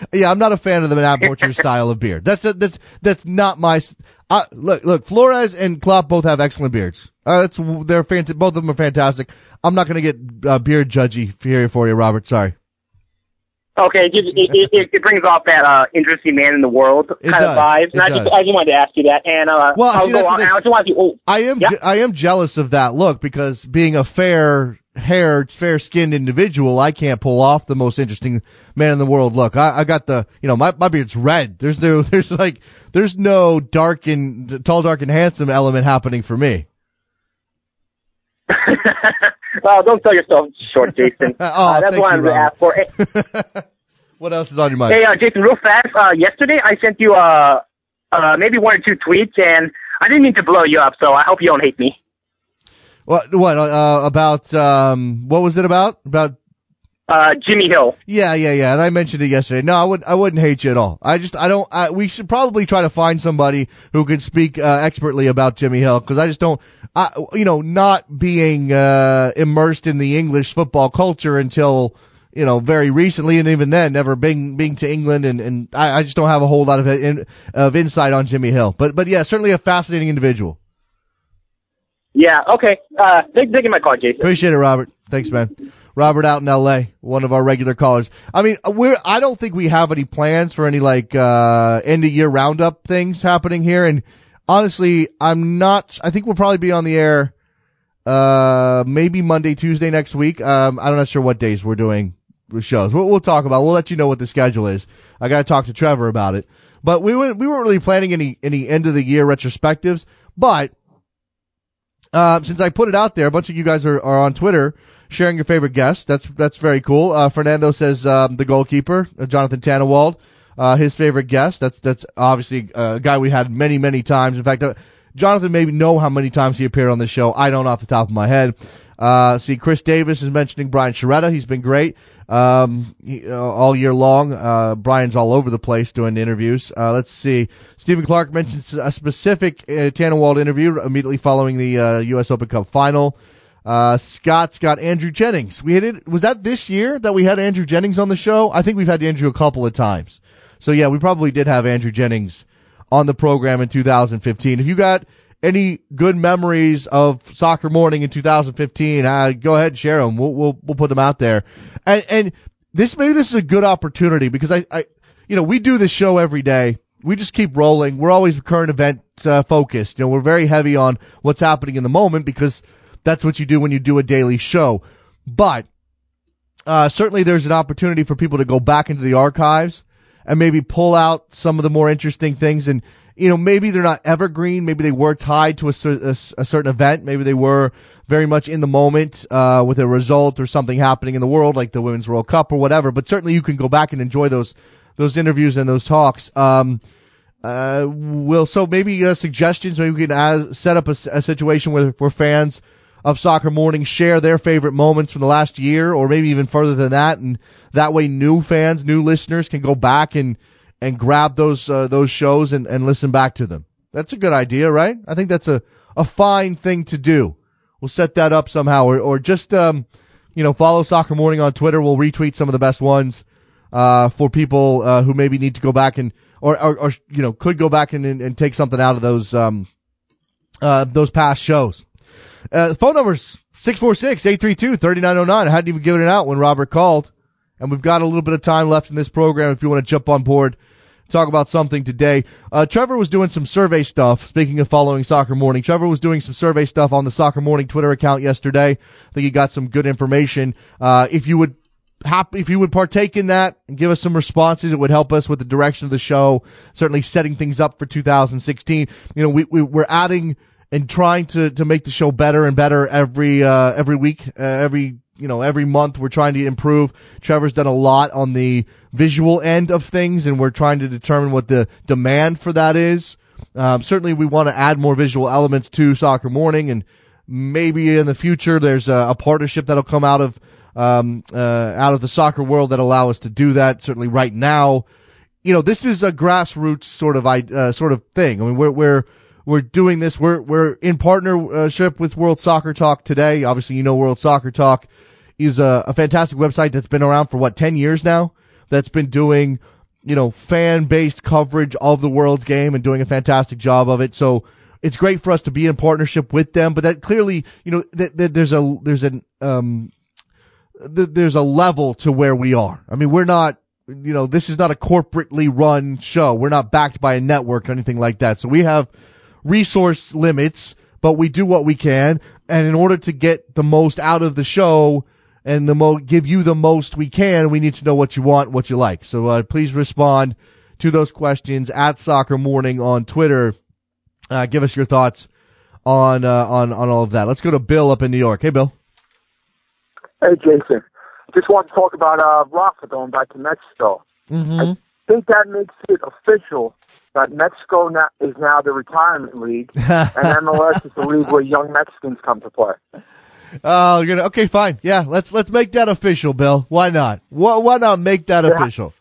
yeah. I'm not a fan of the Matt Butcher style of beard. That's a, that's that's not my. Uh, look look. Flores and Klopp both have excellent beards. Uh, that's they're fantastic. Both of them are fantastic. I'm not gonna get uh, beard judgy here for you, Robert. Sorry. Okay, it, it, it, it, it brings off that uh, interesting man in the world kind does. of vibes. And I just. I just wanted to ask you that. And uh, Well, I'll see, go on. I just want to. Oh, I am Yeah. je- I am jealous of that look because being a fair haired, fair skinned individual, I can't pull off the most interesting man in the world look. I, I got the you know my my beard's red. There's no there's like there's no dark and tall, dark and handsome element happening for me. well, don't sell yourself short, Jason. Oh, uh, that's what I you, wanted to ask for. Hey, What else is on your mind? hey uh, Jason, real fast. Uh, yesterday, I sent you uh, uh, maybe one or two tweets, and I didn't mean to blow you up, so I hope you don't hate me. What what uh, about um what was it about about Uh, Jimmy Hill. Yeah, yeah, yeah. And I mentioned it yesterday. No, I wouldn't. I wouldn't hate you at all. I just, I don't. I, we should probably try to find somebody who can speak uh, expertly about Jimmy Hill because I just don't. I, you know, not being uh, immersed in the English football culture until you know very recently, and even then, never being being to England, and and I, I just don't have a whole lot of in, of insight on Jimmy Hill. But but yeah, certainly a fascinating individual. Yeah. Okay. Uh, thanks for taking my call, Jason. Appreciate it, Robert. Thanks, man. Robert out in L.A., one of our regular callers. I mean, we're, I don't think we have any plans for any like, uh, end of year roundup things happening here. And honestly, I'm not, I think we'll probably be on the air, uh, maybe Monday, Tuesday next week. Um, I'm not sure what days we're doing shows. We'll, we'll talk about, we'll let you know what the schedule is. I got to talk to Trevor about it, but we weren't, we weren't really planning any, any end of the year retrospectives, but uh, since I put it out there, a bunch of you guys are, are on Twitter sharing your favorite guests. That's that's very cool. Uh, Fernando says um, the goalkeeper, uh, Jonathan Tannenwald, uh, his favorite guest. That's that's obviously a guy we had many many times. In fact, uh, Jonathan maybe know how many times he appeared on the show. I don't off the top of my head. Uh, see, Chris Davis is mentioning Brian Sciaretta. He's been great um, he, uh, all year long. Uh, Brian's all over the place doing interviews. Uh, let's see. Stephen Clark mentions a specific uh, interview immediately following the uh, U.S. Open Cup final. Uh, Scott's got Andrew Jennings. We had it. Was that this year that we had Andrew Jennings on the show? I think we've had Andrew a couple of times. So yeah, we probably did have Andrew Jennings on the program in 2015. If you got any good memories of soccer morning in 2015, uh, go ahead and share them. We'll, we'll, we'll put them out there. And, and this, maybe this is a good opportunity because I, I, you know, we do this show every day. We just keep rolling. We're always current event uh, focused. You know, we're very heavy on what's happening in the moment because that's what you do when you do a daily show. But uh, certainly there's an opportunity for people to go back into the archives and maybe pull out some of the more interesting things. And, you know, maybe they're not evergreen. Maybe they were tied to a, a, a certain event. Maybe they were very much in the moment, uh, with a result or something happening in the world, like the Women's World Cup or whatever. But certainly you can go back and enjoy those, those interviews and those talks. Um, uh, will so maybe uh, suggestions. Maybe we can uh, set up a, a situation where, where fans of Soccer Morning share their favorite moments from the last year, or maybe even further than that, and that way new fans, new listeners can go back and and grab those uh, those shows and, and listen back to them. That's a good idea, right? I think that's a a fine thing to do. We'll set that up somehow, or or just um, you know, follow Soccer Morning on Twitter. We'll retweet some of the best ones uh, for people uh, who maybe need to go back and or, or, or you know could go back and, and, and take something out of those um, uh, those past shows. Uh, phone number's 646-832-3909. I hadn't even given it out when Robert called. And we've got a little bit of time left in this program if you want to jump on board, talk about something today. Uh, Trevor was doing some survey stuff. Speaking of following Soccer Morning, Trevor was doing some survey stuff on the Soccer Morning Twitter account yesterday. I think he got some good information. Uh, if you would if you would partake in that and give us some responses, it would help us with the direction of the show. Certainly setting things up for 2016. You know, we, we we're adding and trying to to make the show better and better every uh, every week, uh, every you know every month. We're trying to improve. Trevor's done a lot on the visual end of things, and we're trying to determine what the demand for that is. Um, certainly, we want to add more visual elements to Soccer Morning, and maybe in the future there's a, a partnership that'll come out of um, uh, out of the soccer world that allow us to do that. Certainly, right now, you know, this is a grassroots sort of uh, sort of thing. I mean, we're we're we're doing this. We're we're in partnership with World Soccer Talk today. Obviously, you know World Soccer Talk is a, a fantastic website that's been around for what ten years now. That's been doing you know fan based coverage of the world's game and doing a fantastic job of it. So it's great for us to be in partnership with them. But that clearly, you know, that, that there's a there's an um th- there's a level to where we are. I mean, we're not you know, this is not a corporately run show. We're not backed by a network or anything like that. So we have resource limits, but we do what we can. And in order to get the most out of the show and the mo- give you the most we can, we need to know what you want, what you like. So uh, please respond to those questions at Soccer Morning on Twitter. Uh, give us your thoughts on uh, on on all of that. Let's go to Bill up in New York. Hey, Bill. Hey, Jason. Just want to talk about uh, Rafa going back to Mexico. Mm-hmm. I think that makes it official that Mexico now, is now the retirement league, and MLS is the league where young Mexicans come to play. Oh, you're gonna okay, fine, yeah. Let's let's make that official, Bill. Why not? Why, why not make that Yeah. official?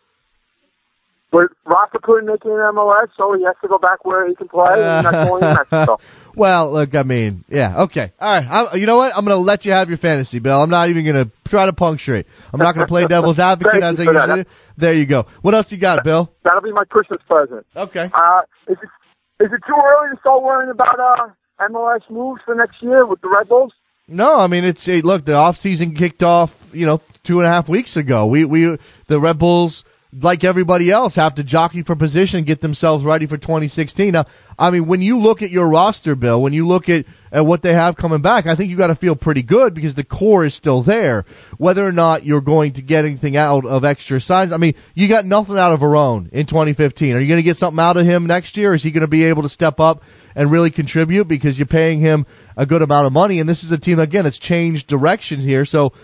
Rafa couldn't make it in MLS, so he has to go back where he can play, and only in Mexico. well, look, I mean, yeah, okay, all right. I, you know what? I'm gonna let you have your fantasy, Bill. I'm not even gonna try to punctuate. I'm not gonna play devil's advocate as I usually do. There you go. What else you got, Bill? That'll be my Christmas present. Okay. Uh, is it is it too early to start worrying about uh, MLS moves for next year with the Red Bulls? No, I mean it's hey, look. The off season kicked off, you know, two and a half weeks ago. We we the Red Bulls, like everybody else, have to jockey for position, and get themselves ready for 2016. Now, I mean, when you look at your roster, Bill, when you look at at what they have coming back, I think you got to feel pretty good because the core is still there. Whether or not you're going to get anything out of extra size, I mean, you got nothing out of Verone in 2015. Are you going to get something out of him next year? Is he going to be able to step up? and really contribute because you're paying him a good amount of money. And this is a team again that's changed directions here. So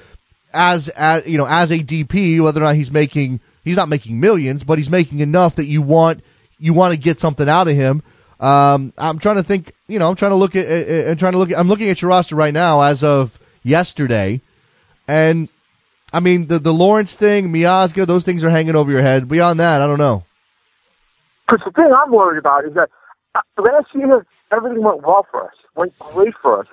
as as you know, as a DP, whether or not he's making he's not making millions, but he's making enough that you want you want to get something out of him. Um, I'm trying to think, you know, I'm trying to look at and trying to look at, I'm looking at your roster right now as of yesterday. And I mean, the, the Lawrence thing, Miazga, those things are hanging over your head. Beyond that, I don't know. Because the thing I'm worried about is that uh, last year everything went well for us, went great for us.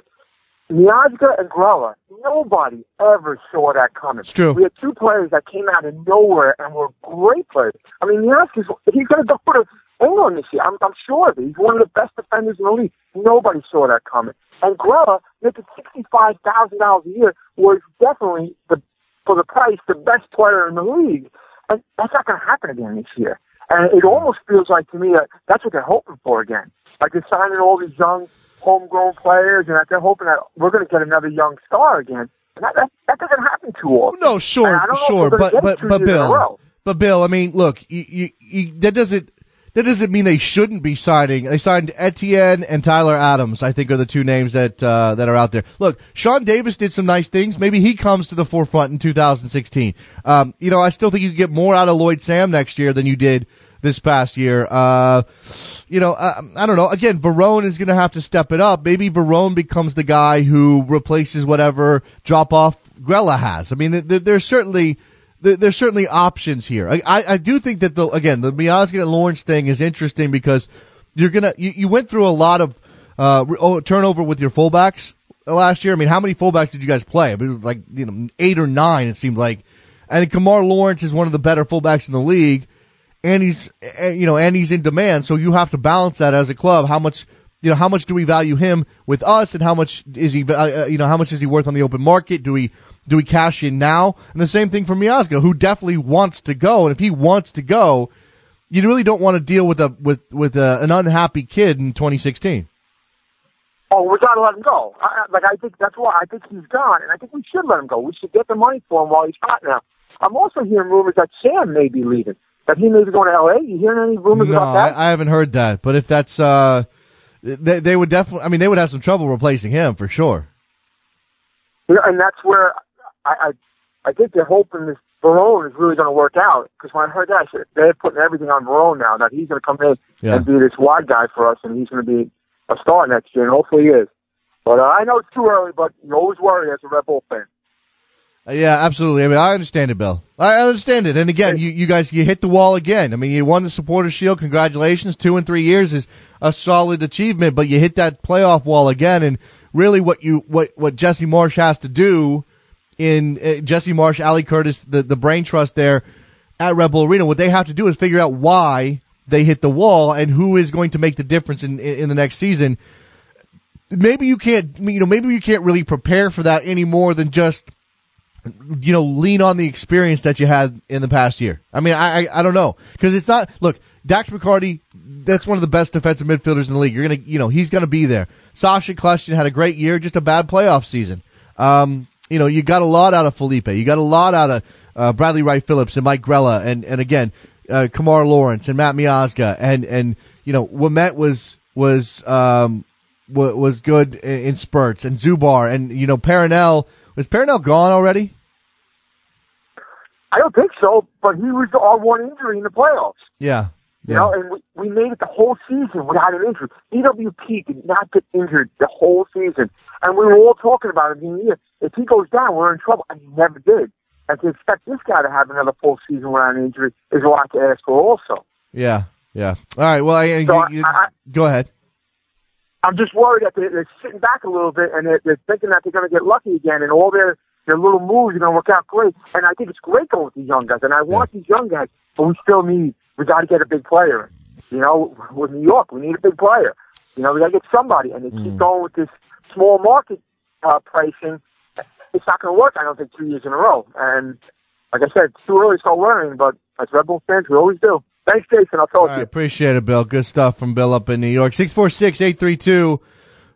Miazga and Grella, nobody ever saw that coming. It's true. We had two players that came out of nowhere and were great players. I mean, Miazga's he's going to go to England this year. I'm, I'm sure of it. He's one of the best defenders in the league. Nobody saw that coming. And Grella making sixty-five thousand dollars a year was definitely the for the price the best player in the league. And that's not going to happen again this year. And it almost feels like to me that that's what they're hoping for again. Like they're signing all these young homegrown players, and that they're hoping that we're going to get another young star again. And that, that that doesn't happen too often. No, sure, sure, but but but Bill, but Bill, I mean, look, you, you, you, that doesn't that doesn't mean they shouldn't be signing. They signed Etienne and Tyler Adams. I think are the two names that uh, that are out there. Look, Sean Davis did some nice things. Maybe he comes to the forefront in 2016. Um, you know, I still think you get more out of Lloyd Sam next year than you did this past year. Uh, you know, I, I, don't know. Again, Varone is going to have to step it up. Maybe Varone becomes the guy who replaces whatever drop off Grella has. I mean, there, there's certainly there's certainly options here. I, I, I, do think that the again the Miazga and Lawrence thing is interesting because you're gonna you, you went through a lot of uh, oh, turnover with your fullbacks last year. I mean, how many fullbacks did you guys play? it was like you know eight or nine. It seemed like, and Kemar Lawrence is one of the better fullbacks in the league, and he's you know and he's in demand. So you have to balance that as a club. How much you know how much do we value him with us, and how much is he uh, you know how much is he worth on the open market? Do we do we cash in now? And the same thing for Miazga, who definitely wants to go. And if he wants to go, you really don't want to deal with a with with a, an unhappy kid in 2016. Oh, we got to let him go. I, like I think that's why I think he's gone, and I think we should let him go. We should get the money for him while he's hot now. I'm also hearing rumors that Sam may be leaving. That he may be going to L.A. You hearing any rumors no, about that? I, I haven't heard that. But if that's, uh, they, they would definitely. I mean, they would have some trouble replacing him for sure. Yeah, and that's where I, I, I think they're hoping this Varone is really going to work out. Because when I heard that, I said, they're putting everything on Varone now. That he's going to come in yeah. and be this wide guy for us, and he's going to be a star next year, and hopefully he is. But uh, I know it's too early, but you always worry as a Red Bull fan. Uh, yeah, absolutely. I mean, I understand it, Bill. I understand it. And again, you, you guys, you hit the wall again. I mean, you won the Supporter Shield. Congratulations. Two and three years is a solid achievement, but you hit that playoff wall again. And really what you, what, what Jesse Marsch has to do in uh, Jesse Marsch, Ali Curtis, the, the brain trust there at Red Bull Arena. What they have to do is figure out why they hit the wall and who is going to make the difference in, in, in the next season. Maybe you can't, you know, maybe you can't really prepare for that any more than just, you know, lean on the experience that you had in the past year. I mean, I, I, I don't know. Cause it's not, look, Dax McCarty, that's one of the best defensive midfielders in the league. You're to, you know, he's to be there. Sasha Kljestan had a great year, just a bad playoff season. Um, you know, you got a lot out of Felipe. You got a lot out of uh, Bradley Wright Phillips and Mike Grella and, and again, uh, Kemar Lawrence and Matt Miazga and, and, you know, Ouimette was, was, um, was good in, spurts and Zubar and, you know, Perrinelle, was Perrinelle gone already? I don't think so, but he was the our one injury in the playoffs. Yeah. You know, and we, we made it the whole season without an injury. BWP did not get injured the whole season. And we were all talking about it in the year. If he goes down, we're in trouble. And he never did. And to expect this guy to have another full season without an injury is a lot to ask for also. Yeah, yeah. All right, well, I, so you, you, I, go ahead. I'm just worried that they're, they're sitting back a little bit and they're, they're thinking that they're going to get lucky again and all their, their little moves are going to work out great. And I think it's great going with these young guys. And I want yeah. these young guys, but we still need we got to get a big player. You know, with New York, we need a big player. You know, we got to get somebody, and they mm. keep going with this small market uh, pricing. It's not going to work. I don't think two years in a row. And like I said, it's too early to start worrying. But as Red Bull fans, we always do. Thanks, Jason. I'll talk to you. Appreciate it, Bill. Good stuff from Bill up in New York. Six four six eight three two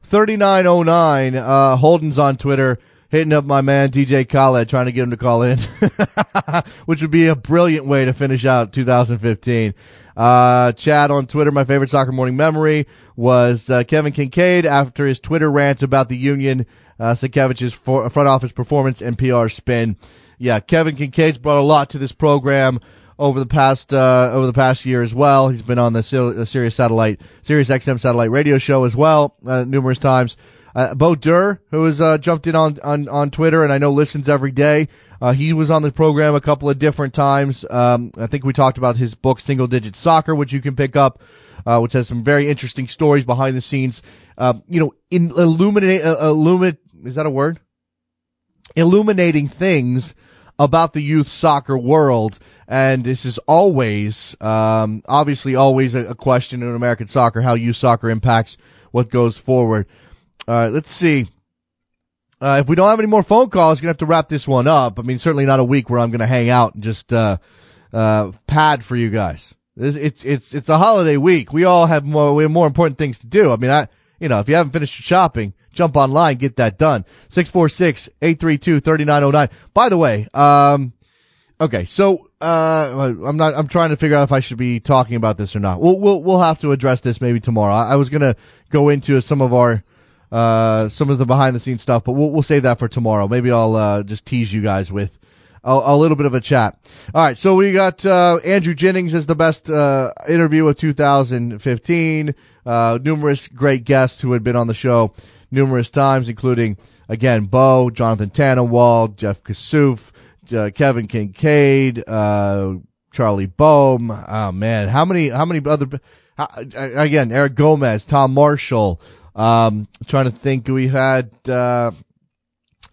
thirty nine oh nine. Uh, Holden's on Twitter hitting up my man DJ Khaled, trying to get him to call in, which would be a brilliant way to finish out 2015. Uh, Chad on Twitter, my favorite soccer morning memory was uh, Kevin Kincaid after his Twitter rant about the Union, uh, Sakiewicz's for, front office performance and PR spin. Yeah, Kevin Kincaid's brought a lot to this program over the past uh, over the past year as well. He's been on the Sirius satellite, Sirius XM satellite radio show as well uh, numerous times. Uh, Bo Durr, who has uh, jumped in on, on, on Twitter and I know listens every day. Uh, he was on the program a couple of different times. Um, I think we talked about his book, Single Digit Soccer, which you can pick up, uh, which has some very interesting stories behind the scenes. Uh, you know, in illuminate, illuminate, is that a word? Illuminating things about the youth soccer world. And this is always, um, obviously always a, a question in American soccer, how youth soccer impacts what goes forward. All right, let's see. Uh, if we don't have any more phone calls, gonna have to wrap this one up. I mean, certainly not a week where I'm gonna hang out and just uh, uh, pad for you guys. It's, it's it's it's a holiday week. We all have more we have more important things to do. I mean, I you know if you haven't finished your shopping, jump online, get that done. 646-832-3909. By the way, um, okay, so, uh, I'm not, I'm trying to figure out if I should be talking about this or not. We'll, we'll, we'll have to address this maybe tomorrow. I, I was gonna go into some of our, uh, some of the behind the scenes stuff, but we'll, we'll save that for tomorrow. Maybe I'll, uh, just tease you guys with, a, a, little bit of a chat. All right, so we got uh, Andrew Jennings as the best uh, interview of 2015. Uh, numerous great guests who had been on the show numerous times, including again Bo, Jonathan Tannenwald, Jeff Kassouf, uh, Kevin Kincaid, uh, Charlie Boehm. Oh man, how many? How many other? again, Eric Gomez, Tom Marshall. Um, trying to think, we had. Uh,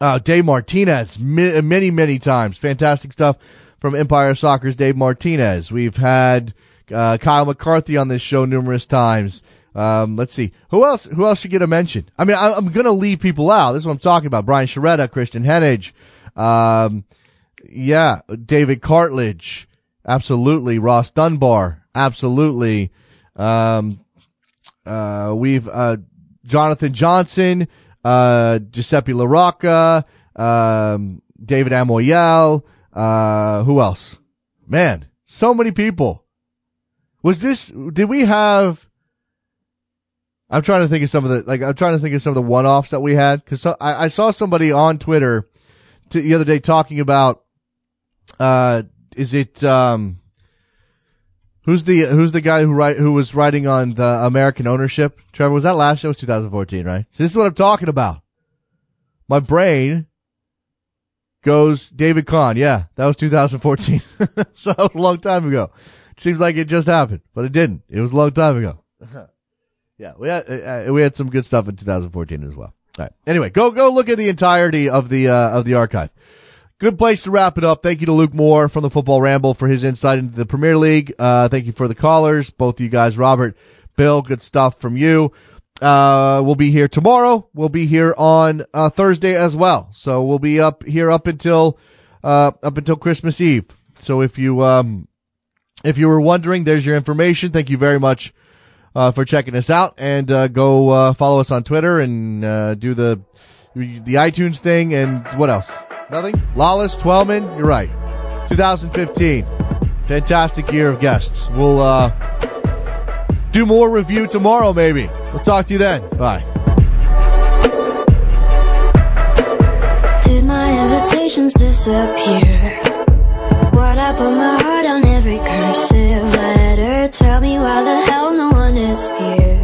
uh, Dave Martinez, mi- many, many times. Fantastic stuff from Empire Soccer's Dave Martinez. We've had uh, Kyle McCarthy on this show numerous times. Um, let's see. Who else, who else should get a mention? I mean, I, am going to leave people out. This is what I'm talking about. Brian Sciaretta, Christian Hennig. Um, yeah, David Cartledge. Absolutely. Ross Dunbar. Absolutely. Um, uh, we've, uh, Jonathan Johnson uh, Giuseppe LaRocca, um, David Amoyal, uh, who else? Man, so many people. Was this, did we have, I'm trying to think of some of the, like, I'm trying to think of some of the one-offs that we had, cause so, I, I, saw somebody on Twitter t- the other day talking about, uh, is it, um, Who's the Who's the guy who write who was writing on the American ownership? Trevor, was that last year? It was 2014, right? So this is what I'm talking about. My brain goes David Kahn. Yeah, that was 2014. so that was a long time ago. seems like it just happened, but it didn't. It was a long time ago. yeah, we had uh, uh, we had some good stuff in 2014 as well. All right. Anyway, go go look at the entirety of the uh, of the archive. Good place to wrap it up. Thank you to Luke Moore from the Football Ramble for his insight into the Premier League. Uh, thank you for the callers, both of you guys, Robert, Bill. Good stuff from you. Uh, we'll be here tomorrow. We'll be here on uh, Thursday as well. So we'll be up here up until uh, up until Christmas Eve. So if you um, if you were wondering, there's your information. Thank you very much uh, for checking us out, and uh, go uh, follow us on Twitter and uh, do the the iTunes thing and what else. Nothing? Lawless, Twellman, you're right. 2015. Fantastic year of guests. We'll uh, do more review tomorrow, maybe. We'll talk to you then. Bye. Did my invitations disappear? What I put my heart on every cursive letter. Tell me why the hell no one is here.